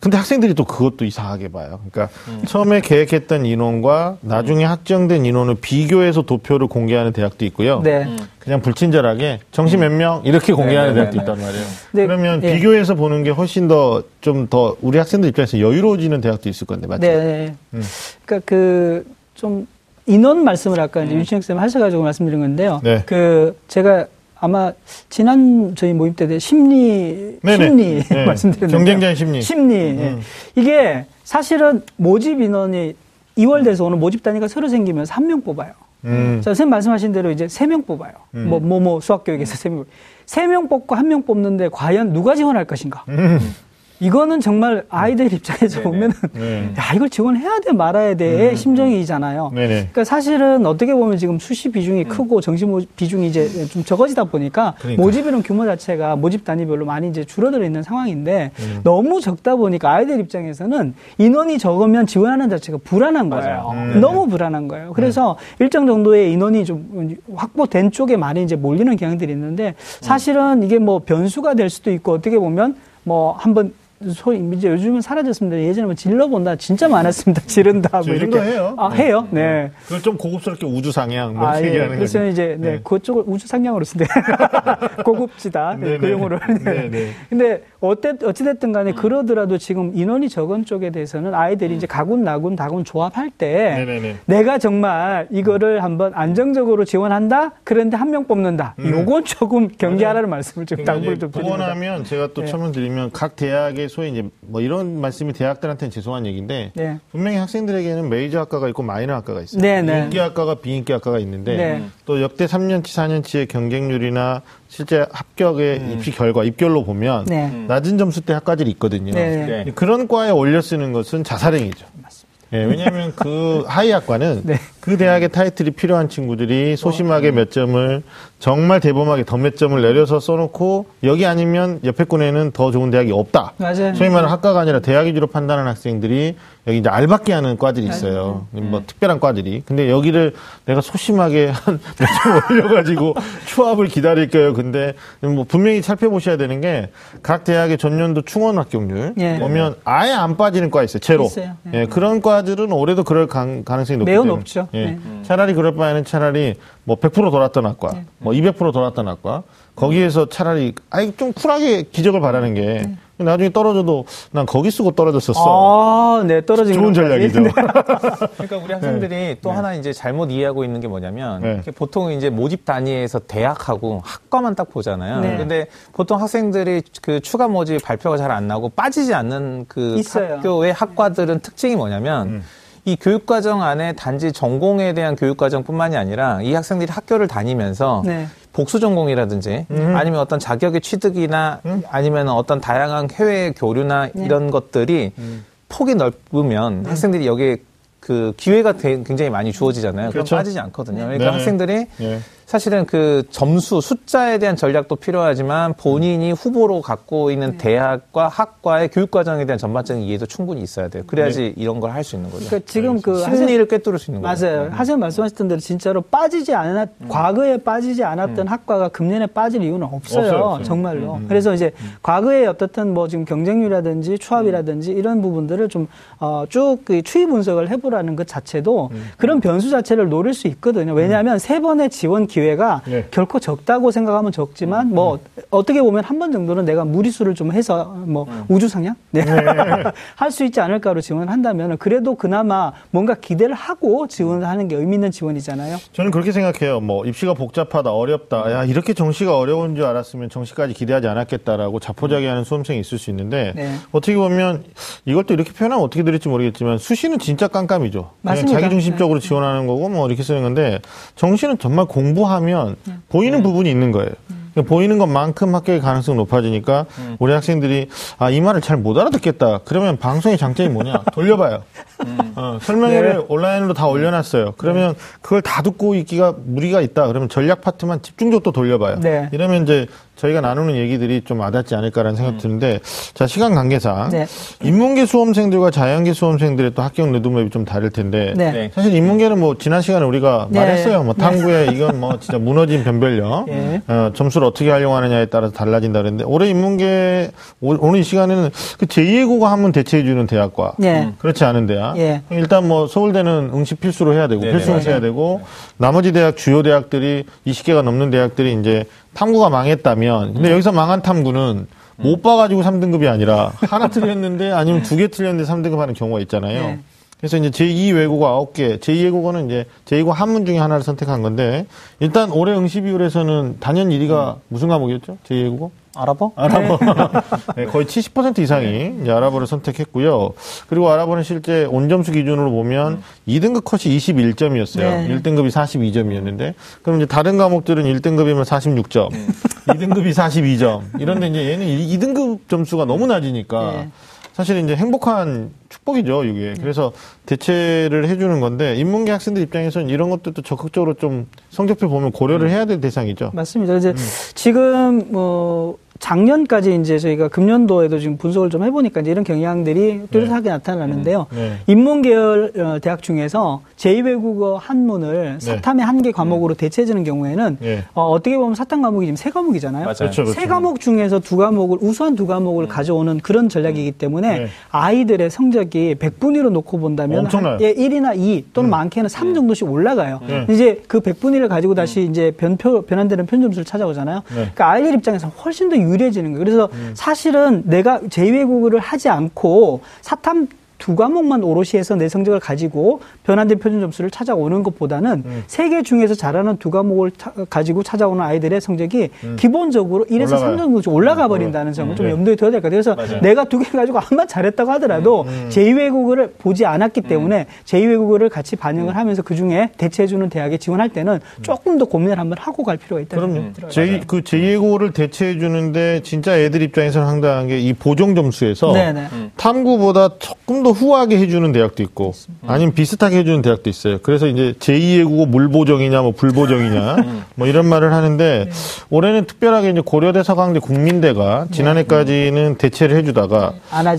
근데 학생들이 또 그것도 이상하게 봐요. 그러니까 음. 처음에 계획했던 인원과 나중에 확정된 인원을 비교해서 도표를 공개하는 대학도 있고요. 네. 음. 그냥 불친절하게 정시 몇 명 이렇게 공개하는 네, 네 대학도 네, 네. 있단 말이에요. 네. 그러면 예. 비교해서 보는 게 훨씬 더좀더 우리 학생들 입장에서 여유로워지는 대학도 있을 건데 맞죠? 네. 음. 그러니까 그 좀 인원 말씀을 아까 이제 음. 윤신영 쌤 하셔가지고 말씀드린 건데요. 네. 그 제가 아마 지난 저희 모임 때 심리 네네. 심리 네. 말씀드렸는데 경쟁자의 심리 심리 음. 예. 이게 사실은 모집 인원이 2월 돼서 오늘 모집 단위가 새로 생기면서 한 명 뽑아요. 음. 자, 선생님 말씀하신 대로 이제 세 명 뽑아요. 음. 뭐, 뭐, 뭐, 수학교육에서 세 명. 세 명 뽑고 한 명 뽑는데 과연 누가 지원할 것인가? 음. 이거는 정말 아이들 입장에서 네네. 보면은 네. 야 이걸 지원해야 돼 말아야 돼 음. 심정이잖아요. 네네. 그러니까 사실은 어떻게 보면 지금 수시 비중이 음. 크고 정시 비중이 이제 좀 적어지다 보니까 그러니까. 모집 인원 규모 자체가 모집 단위별로 많이 이제 줄어들어 있는 상황인데 음. 너무 적다 보니까 아이들 입장에서는 인원이 적으면 지원하는 자체가 불안한 거예요. 음. 너무 불안한 거예요. 그래서 음. 일정 정도의 인원이 좀 확보된 쪽에 많이 이제 몰리는 경향들이 있는데 사실은 이게 뭐 변수가 될 수도 있고 어떻게 보면 뭐 한번 소위 이제 요즘은 사라졌습니다. 예전에 뭐 질러본다 진짜 많았습니다. 지른다 뭐 이렇게 해요. 아 해요. 네. 네. 그걸 좀 고급스럽게 우주 상향 뭐 아, 예. 얘기하는 그래서 거죠. 이제 네, 네. 그쪽을 우주 상향으로 쓴대. 고급지다 네, 그 용어를. 네. 네. 근데 어때 어찌 됐든 간에 음. 그러더라도 지금 인원이 적은 쪽에 대해서는 아이들이 음. 이제 가군 나군 다군 조합할 때. 내가 정말 이거를 한번 안정적으로 지원한다. 그런데 한 명 뽑는다. 음. 요건 조금 경계하라는 말씀을 좀 당부를 좀 드립니다. 원하면 제가 또 첨언 드리면 각 대학의 소위 이제 뭐 이런 말씀이 대학들한테는 죄송한 얘기인데 네. 분명히 학생들에게는 메이저 학과가 있고 마이너 학과가 있어요. 네, 네. 인기 학과가 비인기 학과가 있는데 네. 또 역대 3년치 4년치의 경쟁률이나 실제 합격의 음. 입시 결과 입결로 보면 네. 낮은 점수 대 학과들이 있거든요. 네. 네. 그런 과에 올려 쓰는 것은 자살행위죠. 맞습니다. 예, 왜냐하면 그 하위 학과는 그 대학의 타이틀이 필요한 친구들이 소심하게 몇 점을 정말 대범하게 더몇 점을 내려서 써놓고 여기 아니면 옆에 군에는 더 좋은 대학이 없다. 맞아요. 소위 말하는 학과가 아니라 대학 위주로 판단하는 학생들이 여기 이제 알받게 하는 과들이 있어요. 맞아요. 뭐 네. 특별한 과들이. 근데 여기를 내가 소심하게 한몇점 올려가지고 추합을 기다릴게요. 근데 뭐 분명히 살펴보셔야 되는 게 각 대학의 전년도 충원 합격률 예. 보면 아예 안 빠지는 과 있어요. 제로. 있어요. 예. 예. 그런 과들은 올해도 그럴 가, 능성이 높기 매우 높죠. 예. 네. 차라리 그럴 바에는 차라리 뭐 100% 돌았던 학과, 네. 뭐200% 돌았던 학과, 거기에서 차라리 아이 좀 쿨하게 기적을 바라는 게 네. 나중에 떨어져도 난 거기 쓰고 떨어졌었어. 아, 네, 떨어진 좋은 전략이죠. 네. 그러니까 우리 학생들이 네. 또 네. 하나 이제 잘못 이해하고 있는 게 뭐냐면 네. 보통 이제 모집 단위에서 대학하고 학과만 딱 보잖아요. 네. 근데 보통 학생들이 그 추가 모집 발표가 잘 안 나고 빠지지 않는 그 있어요. 학교의 학과들은 특징이 뭐냐면 음. 이 교육과정 안에 단지 전공에 대한 교육과정뿐만이 아니라 이 학생들이 학교를 다니면서 네. 복수 전공이라든지 음. 아니면 어떤 자격의 취득이나 음. 아니면 어떤 다양한 해외 교류나 네. 이런 것들이 음. 폭이 넓으면 네. 학생들이 여기에 그 기회가 굉장히 많이 주어지잖아요. 그렇죠. 그럼 빠지지 않거든요. 그러니까 네. 학생들이 네. 사실은 그 점수 숫자에 대한 전략도 필요하지만 본인이 후보로 갖고 있는 네. 대학과 학과의 교육 과정에 대한 전반적인 이해도 충분히 있어야 돼요. 그래야지 네. 이런 걸 할 수 있는 거죠. 그러니까 지금 그 심리를 꿰뚫을 수 있는 거죠. 맞아요. 네. 하세요 말씀하셨던 대로 진짜로 빠지지 않았 음. 과거에 빠지지 않았던 음. 학과가 금년에 빠질 이유는 없어요. 없어요, 없어요. 정말로. 음. 그래서 이제 음. 과거에 어떻든 뭐 지금 경쟁률이라든지 추합이라든지 음. 이런 부분들을 좀쭉 어, 그 추이 분석을 해보라는 것 자체도 음. 그런 변수 자체를 노릴 수 있거든요. 왜냐하면 세 번의 지원 기회 기회가 네. 결코 적다고 생각하면 적지만 음. 뭐 음. 어떻게 보면 한 번 정도는 내가 무리수를 좀 해서 뭐 음. 우주 상향 네. 네. 할수 있지 않을까로 지원을 한다면 그래도 그나마 뭔가 기대를 하고 지원을 하는 게 의미 있는 지원이잖아요. 저는 그렇게 생각해요. 뭐 입시가 복잡하다, 어렵다. 야 이렇게 정시가 어려운 줄 알았으면 정시까지 기대하지 않았겠다라고 자포자기하는 수험생이 있을 수 있는데 네. 어떻게 보면 이걸 또 이렇게 표현하면 어떻게 들을지 모르겠지만 수시는 진짜 깜깜이죠. 맞습니다. 자기 중심적으로 네. 지원하는 거고 뭐 이렇게 쓰는 건데 정시는 정말 공부 공부 하면 네. 보이는 네. 부분이 있는 거예요. 음. 보이는 것만큼 합격의 가능성이 높아지니까 음. 우리 학생들이 아, 이 말을 잘 못 알아듣겠다. 그러면 방송의 장점이 뭐냐? 돌려봐요. 음. 어, 설명회를 네. 온라인으로 다 올려놨어요. 그러면 네. 그걸 다 듣고 있기가 무리가 있다. 그러면 전략 파트만 집중적으로 또 돌려봐요. 네. 이러면 이제 저희가 나누는 얘기들이 좀 와닿지 않을까라는 생각 이 음. 드는데 자 시간 관계상 네. 인문계 수험생들과 자연계 수험생들의 또 합격 레드맵이 좀 다를 텐데 네. 네. 사실 인문계는 뭐 지난 시간에 우리가 네. 말했어요. 뭐 탐구에 이건 뭐 진짜 무너진 변별력 예. 어, 점수를 어떻게 활용하느냐에 따라서 달라진다 그랬는데 올해 인문계 오 늘 이 시간에는 그 제2의 국어 한문 대체해주는 대학과 예. 그렇지 않은 대학 예. 일단 뭐 서울대는 응시 필수로 해야 되고 필수 응시해야 되고 나머지 대학 주요 대학들이 20개가 넘는 대학들이 이제 탐구가 망했다면 근데 여기서 망한 탐구는 못 봐가지고 3등급이 아니라 하나 틀렸는데 아니면 두 개 틀렸는데 3등급 하는 경우가 있잖아요. 네. 그래서 이제 제2 외국어 9개, 제2 외국어는 이제 제2고 한문 중에 하나를 선택한 건데 일단 올해 응시 비율에서는 단연 1위가 무슨 과목이었죠? 제2 외국어? 아랍어? 아랍어. 네, 거의 70% 이상이 이제 아랍어를 선택했고요. 그리고 아랍어는 실제 온점수 기준으로 보면 음. 2등급 컷이 21점이었어요. 네. 1등급이 42점이었는데 그럼 이제 다른 과목들은 1등급이면 46점, 네. 2등급이 42점. 이런데 이제 얘는 2등급 점수가 너무 낮으니까 네. 사실 이제 행복한 축복이죠, 이게. 그래서 대체를 해주는 건데, 인문계 학생들 입장에서는 이런 것들도 적극적으로 좀 성적표 보면 고려를 음. 해야 될 대상이죠. 맞습니다. 이제 음. 지금 뭐, 작년까지 이제 저희가 금년도에도 지금 분석을 좀 해보니까 이제 이런 경향들이 뚜렷하게 네. 나타나는데요. 음. 네. 인문계열 어, 대학 중에서 제2외국어 한문을 네. 사탐의 한개 과목으로 음. 대체해주는 경우에는 네. 어, 떻게 보면 사탐 과목이 지금 세 과목이잖아요. 맞아요. 그렇죠, 그렇죠. 세 과목 중에서 두 과목을 우수한 두 과목을 음. 가져오는 그런 전략이기 때문에 네. 아이들의 성적 이 100분위로 놓고 본다면 한, 예, 1이나 2 또는 음. 많게는 3 정도씩 올라가요. 네. 이제 그 100분위를 가지고 다시 음. 이제 변표 변환되는 편점수를 찾아오잖아요. 그러니까 아이들 입장에서 훨씬 더 유리해지는 거예요. 그래서 음. 사실은 내가 제2외국어를 하지 않고 사탐 두 과목만 오롯이 해서 내 성적을 가지고 변환된 표준 점수를 찾아오는 것보다는 음. 세개 중에서 잘하는 두 과목을 차, 가지고 찾아오는 아이들의 성적이 음. 기본적으로 1에서 3 정도 올라가 음. 버린다는 점을 음. 좀 염두에 둬야 될 것 같아요. 그래서 맞아요. 내가 두 개 가지고 한번 잘했다고 하더라도 음. 음. 제2외국어를 보지 않았기 때문에 제2외국어를 같이 반영을 하면서 그 중에 대체해주는 대학에 지원할 때는 조금 더 고민을 한번 하고 갈 필요가 있다. 그럼 제2, 그 제2외국어를 대체해주는데 진짜 애들 입장에서는 황당한 게 이 보정 점수에서 네네. 탐구보다 조금 더더 후하게 해주는 대학도 있고 아니면 비슷하게 해주는 대학도 있어요. 그래서 이제 제2의 국어 물보정이냐 뭐 불보정이냐 음. 뭐 이런 말을 하는데 네. 올해는 특별하게 이제 고려대 서강대 국민대가 지난해까지는 대체를 해주다가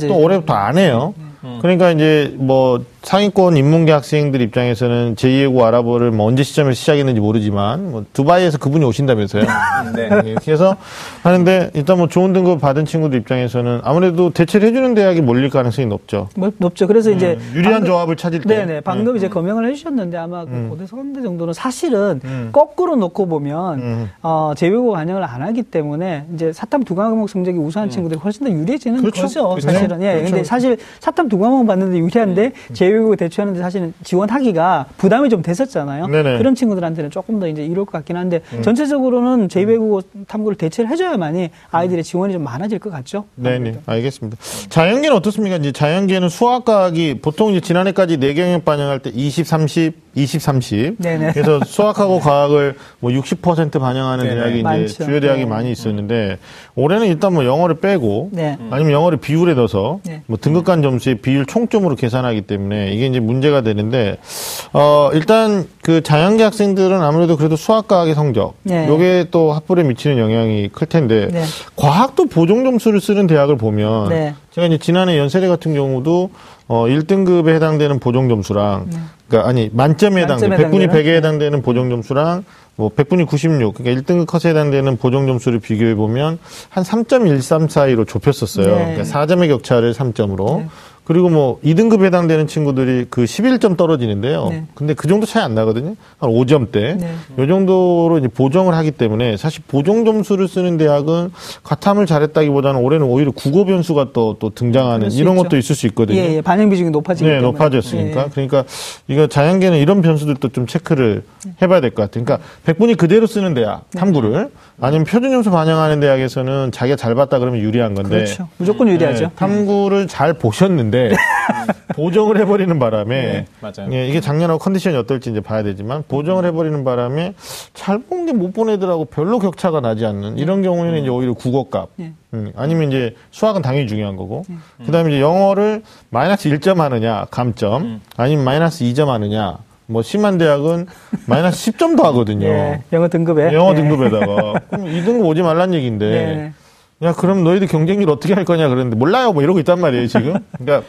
또 올해부터 안 해요. 음. 그러니까 이제 뭐 상위권 인문계 학생들 입장에서는 제2외국 아랍어를 뭐 언제 시점에서 시작했는지 모르지만 뭐 두바이에서 그분이 오신다면서요. 네. 네. 그래서 하는데 일단 뭐 좋은 등급 받은 친구들 입장에서는 아무래도 대체를 해주는 대학이 몰릴 가능성이 높죠. 뭐, 높죠. 그래서 이제 음, 유리한 방금, 조합을 찾을 때. 네네. 방금 음. 이제 검명을 해주셨는데 아마 그 음. 고대 서강대 정도는 사실은 음. 거꾸로 놓고 보면 음. 어, 제2외국 반영을 안 하기 때문에 이제 사탐 두 과목 성적이 우수한 친구들이 훨씬 더 유리해지는 그렇죠. 거죠. 그렇죠. 사실은. 예. 그렇죠. 근데 사실 사탐 두 과목 받는데 유리한데 제2 교육을 대처하는데 사실은 지원하기가 부담이 좀 됐었잖아요. 네네. 그런 친구들한테는 조금 더 이제 이럴 것 같긴 한데 음. 전체적으로는 제2외국어 탐구를 대체를 해줘야만이 아이들의 지원이 좀 많아질 것 같죠. 네네. 알겠습니다. 자연계는 어떻습니까? 이제 자연계는 수학과학이 보통 이제 지난해까지 내경영 반영할 때 20, 30, 20, 30. 네네. 그래서 수학하고 과학을 뭐 60% 반영하는 네네. 대학이 이제 많죠. 주요 대학이 네. 많이 있었는데 올해는 일단 뭐 영어를 빼고 네. 아니면 영어를 비율에 넣어서 네. 뭐 등급 간 점수의 비율 총점으로 계산하기 때문에 이게 이제 문제가 되는데 어 일단 그 자연계 학생들은 아무래도 그래도 수학과학의 성적 네. 요게 또 학벌에 미치는 영향이 클 텐데 네. 과학도 보정 점수를 쓰는 대학을 보면 네. 제가 이제 지난해 연세대 같은 경우도 어 1등급에 해당되는 보정 점수랑 네. 그러니까 아니 만점에 해당되는 100분이 100에 해당되는 보정 점수랑 뭐 100분이 96 그러니까 1등급 컷에 해당되는 보정 점수를 비교해 보면 한 3.13 사이로 좁혔었어요. 네. 그러니까 4점의 격차를 3점으로. 네. 그리고 뭐 2등급에 해당되는 친구들이 그 11점 떨어지는데요. 네. 근데 그 정도 차이 안 나거든요. 한 5점대. 네. 요 정도로 이제 보정을 하기 때문에 사실 보정 점수를 쓰는 대학은 가탐을 잘했다기보다는 올해는 오히려 국어 변수가 또, 또 등장하는 이런 있죠. 것도 있을 수 있거든요. 예, 예. 반영 비중이 높아지기 네, 때문에. 높아졌으니까. 예. 그러니까 이거 자연계는 이런 변수들도 좀 체크를 해봐야 될 것 같아요. 그러니까 100분이 그대로 쓰는 대학, 네. 탐구를 아니면 표준 점수 반영하는 대학에서는 자기가 잘 봤다 그러면 유리한 건데. 그렇죠. 무조건 유리하죠. 네, 탐구를 잘 보셨는데 보정을 해버리는 바람에 네, 맞아요. 예, 이게 작년하고 컨디션이 어떨지 이제 봐야 되지만 보정을 해버리는 바람에 잘 본 게 못 본 애들하고 별로 격차가 나지 않는 이런 경우에는 이제 오히려 국어값 네. 음, 아니면 이제 수학은 당연히 중요한 거고 네. 그다음에 이제 영어를 마이너스 1점 하느냐 감점 음. 아니면 마이너스 2점 하느냐 뭐 심한 대학은 마이너스 10점도 하거든요. 예, 영어 등급에. 영어 예. 등급에다가. 그럼 2등급 오지 말란 얘기인데. 예. 야, 그럼 너희들 경쟁률 어떻게 할 거냐 그랬는데 몰라요. 뭐 이러고 있단 말이에요, 지금. 그러니까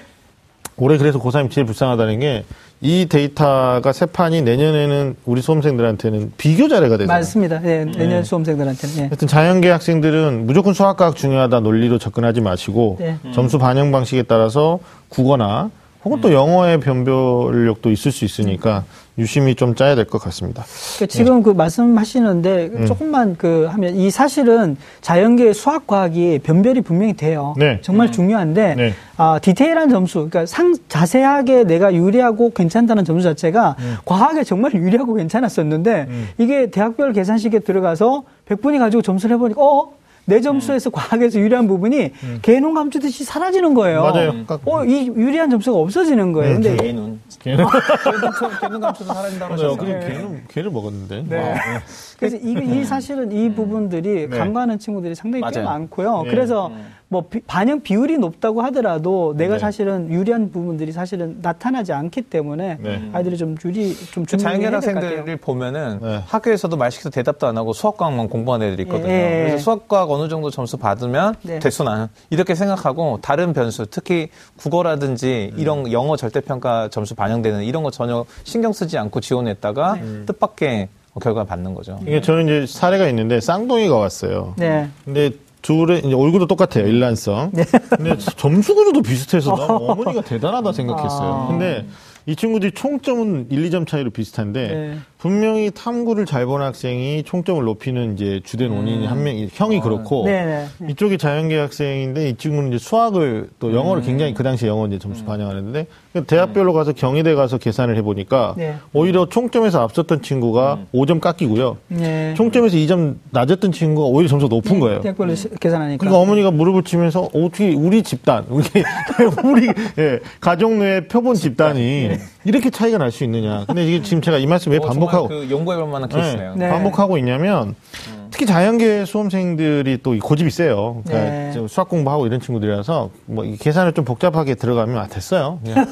올해 그래서 고3이 제일 불쌍하다는 게 이 데이터가 세 판이 내년에는 우리 수험생들한테는 비교 자료가 되잖아요. 맞습니다. 네, 내년 네. 수험생들한테는. 네. 하여튼 자연계 학생들은 무조건 수학과학 중요하다 논리로 접근하지 마시고 네. 점수 반영 방식에 따라서 국어나 혹은 또 영어의 변별력도 있을 수 있으니까 유심히 좀 짜야 될 것 같습니다. 그러니까 지금 네. 그 말씀하시는데 음. 조금만 그 하면 이 사실은 자연계 수학 과학이 변별이 분명히 돼요. 네. 정말 음. 중요한데 네. 아, 디테일한 점수, 그러니까 상 자세하게 내가 유리하고 괜찮다는 점수 자체가 음. 과학에 정말 유리하고 괜찮았었는데 음. 이게 대학별 계산식에 들어가서 100분이 가지고 점수를 해보니까 어 내 점수에서 음. 과학에서 유리한 부분이 음. 개눈 감추듯이 사라지는 거예요. 맞아요. 어, 이 유리한 점수가 없어지는 거예요. 근데 개눈. 개눈. 개눈 감추도 사라진다고 하셨어요. 그래, 개는 개를 먹었는데. 네. 아, 네. 그래서 이, 이 사실은 이 음. 부분들이 네. 간과하는 친구들이 상당히 맞아요. 꽤 많고요. 네. 그래서 음. 뭐 비, 반영 비율이 높다고 하더라도 내가 네. 사실은 유리한 부분들이 사실은 나타나지 않기 때문에 네. 아이들이 좀 유리 좀그 자연계열 학생들을 보면은 네. 학교에서도 말 시켜서 대답도 안 하고 수학과학만 공부하는 애들이 있거든요. 예. 그래서 수학과학 어느 정도 점수 받으면 네. 됐어 나는 이렇게 생각하고 다른 변수 특히 국어라든지 음. 이런 영어 절대평가 점수 반영되는 이런 거 전혀 신경 쓰지 않고 지원했다가 네. 뜻밖의 결과 받는 거죠. 이게 저는 이제 사례가 있는데 쌍둥이가 왔어요. 네. 근데 둘의 이제 얼굴도 똑같아요 일란성. 네. 근데 점수 구조도 비슷해서 난 어머니가 대단하다 생각했어요. 아. 근데 이 친구들이 총점은 1, 2점 차이로 비슷한데 네. 분명히 탐구를 잘 본 학생이 총점을 높이는 이제 주된 원인이 음. 한 명, 형이 아. 그렇고 네네. 네. 이쪽이 자연계 학생인데 이 친구는 이제 수학을 또 영어를 음. 굉장히 그 당시에 영어 이제 점수 음. 반영하는데 대학별로 가서 경희대 가서 계산을 해보니까 네. 오히려 총점에서 앞섰던 친구가 음. 5점 깎이고요. 네. 총점에서 2점 낮았던 친구가 오히려 점수가 높은 네. 거예요. 대학별로 계산하니까. 그러니까 어머니가 무릎을 치면서 어떻게 우리 집단, 우리 우리 예, 가족 내의 표본 집단이 네. 이렇게 차이가 날 수 있느냐. 근데 이게 지금 제가 이 말씀 왜 어, 반복하고 그 연구해 볼 만한 케이스네요. 네. 반복하고 있냐면 특히 자연계 수험생들이 또 고집이 세요. 그러니까 네. 수학 공부하고 이런 친구들이라서 뭐 계산을 좀 복잡하게 들어가면 아 됐어요. 그냥,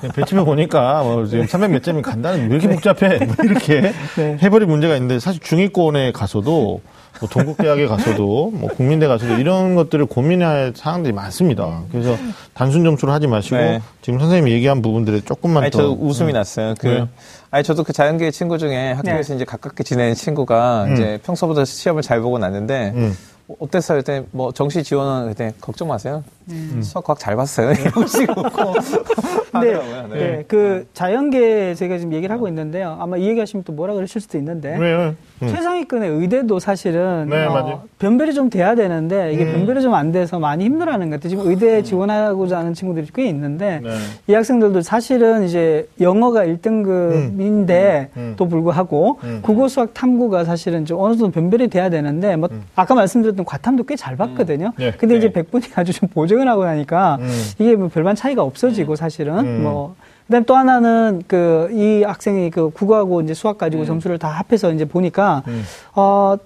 그냥 배치표 보니까 뭐 지금 300몇 점이 간다는 왜 이렇게 네. 복잡해? 뭐 이렇게 네. 해버릴 문제가 있는데 사실 중위권에 가서도 뭐 동국대학에 가서도 뭐 국민대 가서도 이런 것들을 고민할 사항들이 많습니다. 그래서 단순 점수를 하지 마시고 네. 지금 선생님이 얘기한 부분들에 조금만 아니, 더. 저 웃음이 음. 났어요. 그 네. 아니 저도 그 자연계 친구 중에 학교에서 네. 이제 가깝게 지내는 친구가 음. 이제 평소보다 시험을 잘 보고 났는데 음. 어땠어요? 그때 뭐 정시 지원은 그때 걱정 마세요. 음. 수학 과학 잘 봤어요. 이런 식으로 네, 네. 네. 그 자연계 제가 지금 얘기를 하고 있는데요. 아마 이 얘기하시면 또 뭐라 그러실 수도 있는데 네. 음. 최상위권의 의대도 사실은 네, 어, 변별이 좀 돼야 되는데 이게 음. 변별이 좀 안 돼서 많이 힘들어하는 것 같아요. 지금 의대 음. 지원하고자 하는 친구들이 꽤 있는데 네. 이 학생들도 사실은 이제 영어가 1등급인데 음. 음. 또 불구하고 국어 수학 탐구가 사실은 좀 어느 정도 변별이 돼야 되는데 뭐 아까 말씀드렸던 과탐도 꽤 잘 봤거든요. 네. 근데 이제 네. 100분이 아주 좀 보 정을 하고 나니까 이게 뭐 별반 차이가 없어지고 사실은 뭐 그다음 또 하나는 그 이 학생이 그 국어하고 이제 수학 가지고 음. 점수를 다 합해서 이제 보니까 음. 어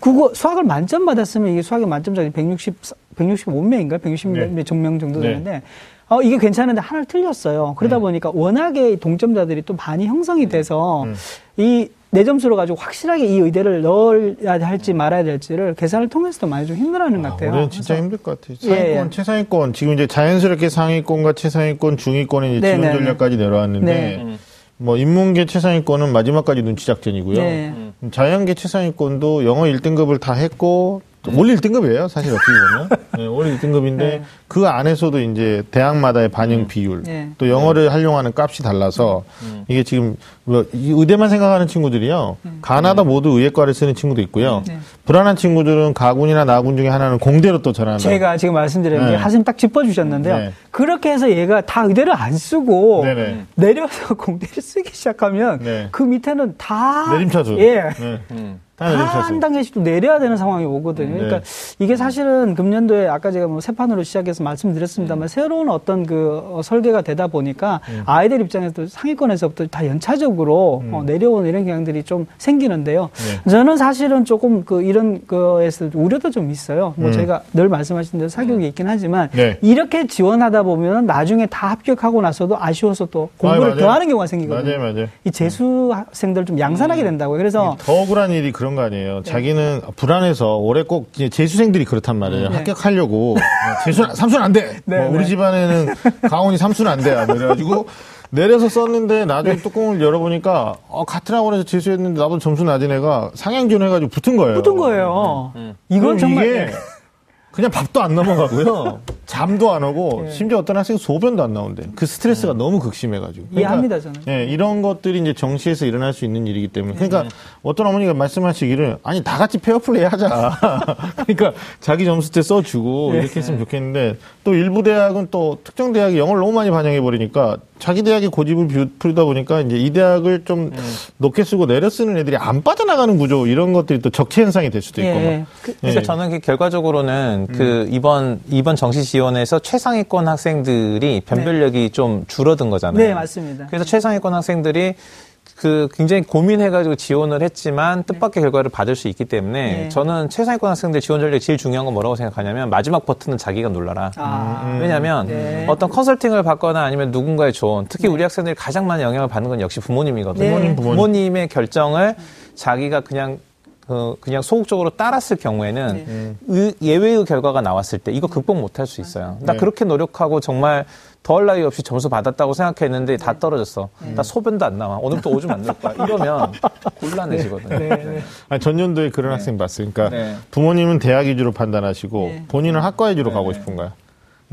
국어 수학을 만점 받았으면 이게 수학의 만점자이 160 165명인가 160명 네. 정명 정도 네. 되는데 네. 어 이게 괜찮은데 하나를 틀렸어요. 그러다 네. 보니까 워낙에 동점자들이 또 많이 형성이 돼서 음. 이 내 점수로 가지고 확실하게 이 의대를 넣어야 할지 말아야 될지를 계산을 통해서도 많이 좀 힘들어하는 것 같아요. 올해는 진짜 힘들 것 같아요. 상위권, 예. 최상위권 지금 이제 자연스럽게 상위권과 최상위권, 중위권의 이제 지원 전략까지 내려왔는데 네. 뭐 인문계 최상위권은 마지막까지 눈치 작전이고요. 네. 자연계 최상위권도 영어 1등급을 다 했고 올 1등급이에요, 사실 어떻게 보면. 네, 올 1등급인데 네. 그 안에서도 이제 대학마다의 반영 음. 비율, 네. 또 영어를 활용하는 값이 달라서 음. 이게 지금 뭐 의대만 생각하는 친구들이요. 음. 가나다 모두 의예과를 쓰는 친구도 있고요. 네. 불안한 친구들은 가군이나 나군 중에 하나는 공대로 또 전환한다. 제가 지금 말씀드린 게 하심 네. 딱 짚어주셨는데요. 네. 그렇게 해서 얘가 다 의대를 안 쓰고. 내려서 공대를 쓰기 시작하면 그 밑에는 다 내림차수. 예. 음. 한 단계씩 또 내려야 되는 상황이 오거든요. 네. 그러니까 이게 사실은 금년도에 아까 제가 뭐 세 판으로 시작해서 말씀드렸습니다만 음. 새로운 어떤 그 어, 설계가 되다 보니까 음. 아이들 입장에서 상위권에서부터 다 연차적으로 음. 어, 내려오는 이런 경향들이 좀 생기는데요. 네. 저는 사실은 조금 그 이런 거에서 우려도 좀 있어요. 뭐 음. 제가 늘 말씀하신 대로 사교육이 있긴 하지만 네. 이렇게 지원하다 보면 나중에 다 합격하고 나서도 아쉬워서 또 공부를 아, 더 하는 경우가 생기거든요. 맞아요, 맞아요. 이 재수 학생들 좀 양산하게 음. 된다고요. 그래서 더 억울한 일이 그 그런 거 아니에요. 네. 자기는 불안해서 올해 꼭 재수생들이 그렇단 말이에요. 네. 합격하려고 재수 삼수는 안 돼. 네, 뭐 우리 네. 집안에는 가온이 삼수는 안 돼. 뭐 그래가지고 내려서 썼는데 나중에 네. 뚜껑을 열어보니까 어, 같은 학원에서 재수했는데 나보다 점수 낮은 애가 상향 지원해가지고 붙은 거예요. 붙은 거예요. 음. 이건 정말 이게 그냥 밥도 안 넘어가고요. 잠도 안 오고 네. 심지어 어떤 학생 소변도 안 나온대. 그 스트레스가 네. 너무 극심해가지고. 그러니까, 이해합니다 저는. 네, 이런 것들이 이제 정시에서 일어날 수 있는 일이기 때문에. 그러니까 네. 어떤 어머니가 말씀하시기를 아니 다 같이 페어플레이 하자. 그러니까 자기 점수 때 써주고 네. 이렇게 했으면 좋겠는데 또 일부 대학은 또 특정 대학이 영어를 너무 많이 반영해 버리니까 자기 대학의 고집을 풀다 보니까 이제 이 대학을 좀 음. 높게 쓰고 내려 쓰는 애들이 안 빠져나가는 구조 이런 것들이 또 적체 현상이 될 수도 있고. 예. 그, 그래서 예. 저는 그 결과적으로는 음. 그 이번 이번 정시 지원에서 최상위권 학생들이 변별력이 네. 좀 줄어든 거잖아요. 네, 맞습니다. 그래서 최상위권 학생들이 그 굉장히 고민해가지고 지원을 했지만 뜻밖의 결과를 받을 수 있기 때문에 네. 저는 최상위권 학생들 지원 전략 제일 중요한 건 뭐라고 생각하냐면 마지막 버튼은 자기가 눌러라. 아. 음. 왜냐하면 네. 어떤 컨설팅을 받거나 아니면 누군가의 조언, 특히 네. 우리 학생들이 가장 많은 영향을 받는 건 역시 부모님이거든요. 부모님, 부모님. 부모님의 결정을 자기가 그냥 그 그냥 소극적으로 따랐을 경우에는 네. 예외의 결과가 나왔을 때 이거 극복 못할 수 있어요. 나 네. 그렇게 노력하고 정말 더할 나위 없이 점수 받았다고 생각했는데 다 네. 떨어졌어. 네. 나 소변도 안 나와. 오늘부터 오줌 안 넣을 거야. 이러면 곤란해지거든요. 네. 네. 아니, 전년도에 그런 학생 봤어요. 그러니까 부모님은 대학 위주로 판단하시고 본인은 학과 위주로 가고 싶은가요?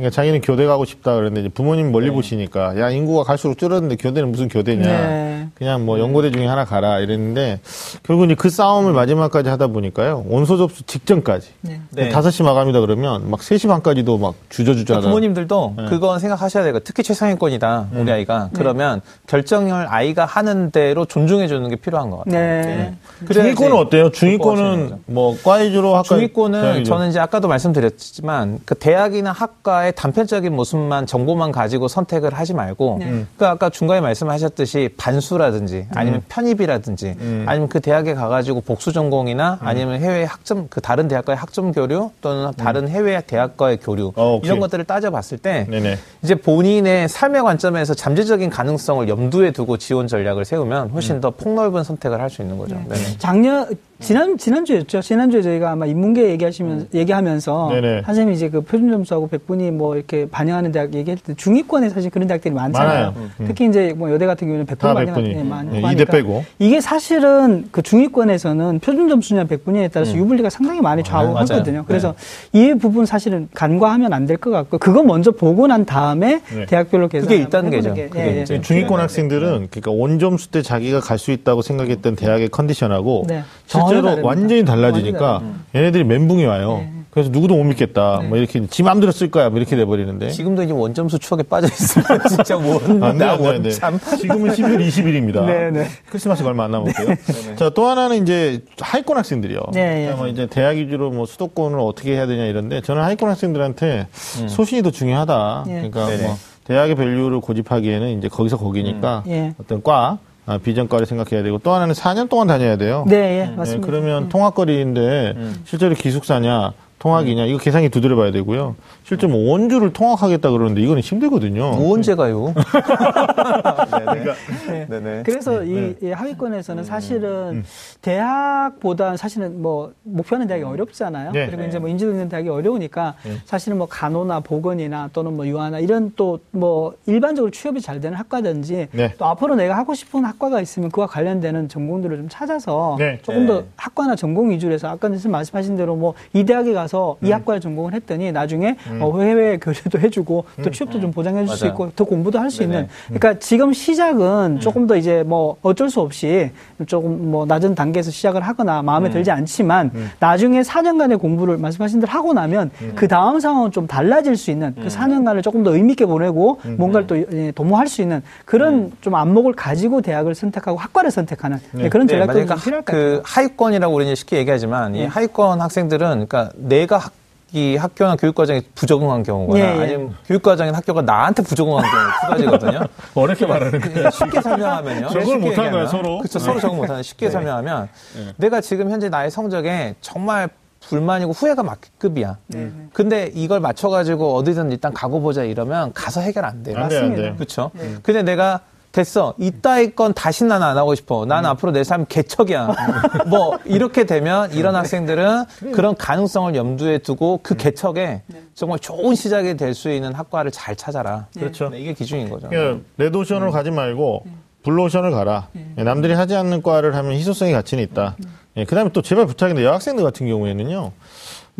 그러니까 자기는 교대 가고 싶다 그랬는데 부모님 멀리 네. 보시니까 야 인구가 갈수록 줄었는데 교대는 무슨 교대냐 네. 그냥 뭐 연고대 중에 하나 가라 이랬는데 결국 이제 그 싸움을 마지막까지 하다 보니까요 원서 접수 직전까지 네. 네. 5시 마감이다 그러면 막 3시 반까지도 막 주저주저 하다 부모님들도 네. 그건 생각하셔야 되고 특히 최상위권이다 우리 네. 아이가 그러면 결정을 아이가 하는 대로 존중해 주는 게 필요한 것 같아요. 네. 중위권은 어때요? 중위권은 뭐 과외주로 학과 중위권은 저는 이제 아까도 말씀드렸지만 그 대학이나 학과 의 단편적인 모습만 정보만 가지고 선택을 하지 말고 네. 그 아까 중간에 말씀하셨듯이 반수라 공부라든지 아니면 음. 편입이라든지 음. 아니면 그 대학에 가가지고 복수 전공이나 음. 아니면 해외 학점 그 다른 대학과의 학점 교류 또는 음. 다른 해외 대학과의 교류 어, 이런 것들을 따져봤을 때 네네. 이제 본인의 삶의 관점에서 잠재적인 가능성을 염두에 두고 지원 전략을 세우면 훨씬 음. 더 폭넓은 선택을 할 수 있는 거죠. 네. 작년 지난 지난주였죠. 지난주에 저희가 아마 인문계 얘기하시면 음. 얘기하면서 네네. 선생님이 이제 그 표준 점수하고 백분이 뭐 이렇게 반영하는 대학 얘기할 때 중위권에 사실 그런 대학들이 많잖아요. 음. 특히 이제 뭐 여대 같은 경우는 백분 반영하는 네, 많고 네, 하니까 빼고. 이게 사실은 그 중위권에서는 표준 점수냐 백분위에 따라서 음. 유불리가 상당히 많이 좌우하거든요. 네, 그래서 이 부분 사실은 간과하면 안 될 것 같고 그거 먼저 보고 난 다음에 네. 대학별로 계산 그게 있다는 게죠. 게, 예, 예. 중위권 학생들은 그러니까 원 점수 때 자기가 갈 수 있다고 생각했던 대학의 컨디션하고 네. 실제로 완전히 달라지니까 얘네들이 멘붕이 와요. 네. 그래서 누구도 못 믿겠다. 네. 뭐 이렇게 지 마음대로 쓸 거야. 뭐 이렇게 돼 버리는데. 지금도 이제 원점수 추억에 빠져 있으면 진짜 원. 안 돼, 안 돼, 참. 지금은 12월 20일입니다. 네, 네. 크리스마스가 얼마 안 남았고요. 네. 네. 자, 또 하나는 이제 하위권 학생들이요. 네, 네. 뭐 이제 대학 위주로 뭐 수도권을 어떻게 해야 되냐 이런데 저는 하위권 학생들한테 음. 소신이 더 중요하다. 네. 그러니까 네네. 뭐 대학의 밸류를 고집하기에는 이제 거기서 거기니까 음. 예. 어떤 과 아, 비전과를 생각해야 되고 또 하나는 4년 동안 다녀야 돼요. 네, 예, 네, 맞습니다. 네, 그러면 음. 통학거리인데 음. 실제로 기숙사냐 통학이냐 이거 계산이 두드려 봐야 되고요. 실제 뭐 원주를 통학하겠다 그러는데 이거는 힘들거든요. 뭐 언제 가요? 그러니까, 네. 네. 그래서 이, 이, 하위권에서는 사실은 음. 대학보다 사실은 뭐 목표하는 대학이 어렵잖아요. 네. 그리고 이제 뭐 인지도 있는 대학이 어려우니까 네. 사실은 뭐 간호나 보건이나 또는 뭐 유아나 이런 또 뭐 일반적으로 취업이 잘 되는 학과든지 네. 또 앞으로 내가 하고 싶은 학과가 있으면 그와 관련되는 전공들을 좀 찾아서 네. 조금 더 학과나 전공 위주로 해서 아까 선생님 말씀하신 대로 뭐 이 대학에 가서 음. 이 학과를 전공을 했더니 나중에 음. 어, 해외 교류도 해주고 또 음. 취업도 좀 보장해 줄 수 있고 더 공부도 할 수 있는 그러니까 지금 시작은 조금 더 이제 뭐 어쩔 수 없이 조금 뭐 낮은 단계에서 시작을 하거나 마음에 음. 들지 않지만 음. 나중에 4년간의 공부를 말씀하신 대로 하고 나면 음. 그 다음 상황은 좀 달라질 수 있는 그 4년간을 조금 더 의미 있게 보내고 뭔가를 또 예, 도모할 수 있는 그런 좀 안목을 가지고 대학을 선택하고 학과를 선택하는 네. 그런 네, 전략도 네, 필요할 것 같아요. 그 하위권이라고 우리는 쉽게 얘기하지만 네. 이 하위권 학생들은 그러니까 내가 학, 이 학교나 교육과정에 부적응한 경우거나 예, 예. 아니면 교육과정인 학교가 나한테 부적응한 경우 두 가지거든요. 어렵게 말하는 거예요. 쉽게 설명하면요. 적응을 못한 거예요, 서로. 그렇죠. 서로 적응 못하는 쉽게 네. 설명하면 네. 내가 지금 현재 나의 성적에 정말 불만이고 후회가 막급이야. 네. 근데 이걸 맞춰가지고 어디든 일단 가고 보자 이러면 가서 해결 안 돼요. 안 맞습니다. 그렇죠. 네. 근데 내가 됐어. 이따위 건 다시 나는 안 하고 싶어. 나는 음. 앞으로 내 삶 개척이야. 뭐 이렇게 되면 이런 학생들은 그런 가능성을 염두에 두고 그 음. 개척에 네. 정말 좋은 시작이 될 수 있는 학과를 잘 찾아라. 네. 그렇죠. 네, 이게 기준인 거죠. 그러니까 레드오션을 음. 가지 말고 네. 블루오션을 가라. 네. 남들이 하지 않는 과를 하면 희소성이 가치는 있다. 예, 그다음에 또 제발 부탁인데 여학생들 같은 경우에는요.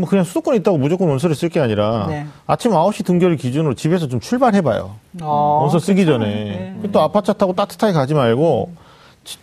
뭐 그냥 수도권에 있다고 무조건 원서를 쓸 게 아니라 네. 아침 9시 등교를 기준으로 집에서 좀 출발해봐요. 아, 원서 쓰기 그렇죠. 전에. 네. 또 아파트 타고 따뜻하게 가지 말고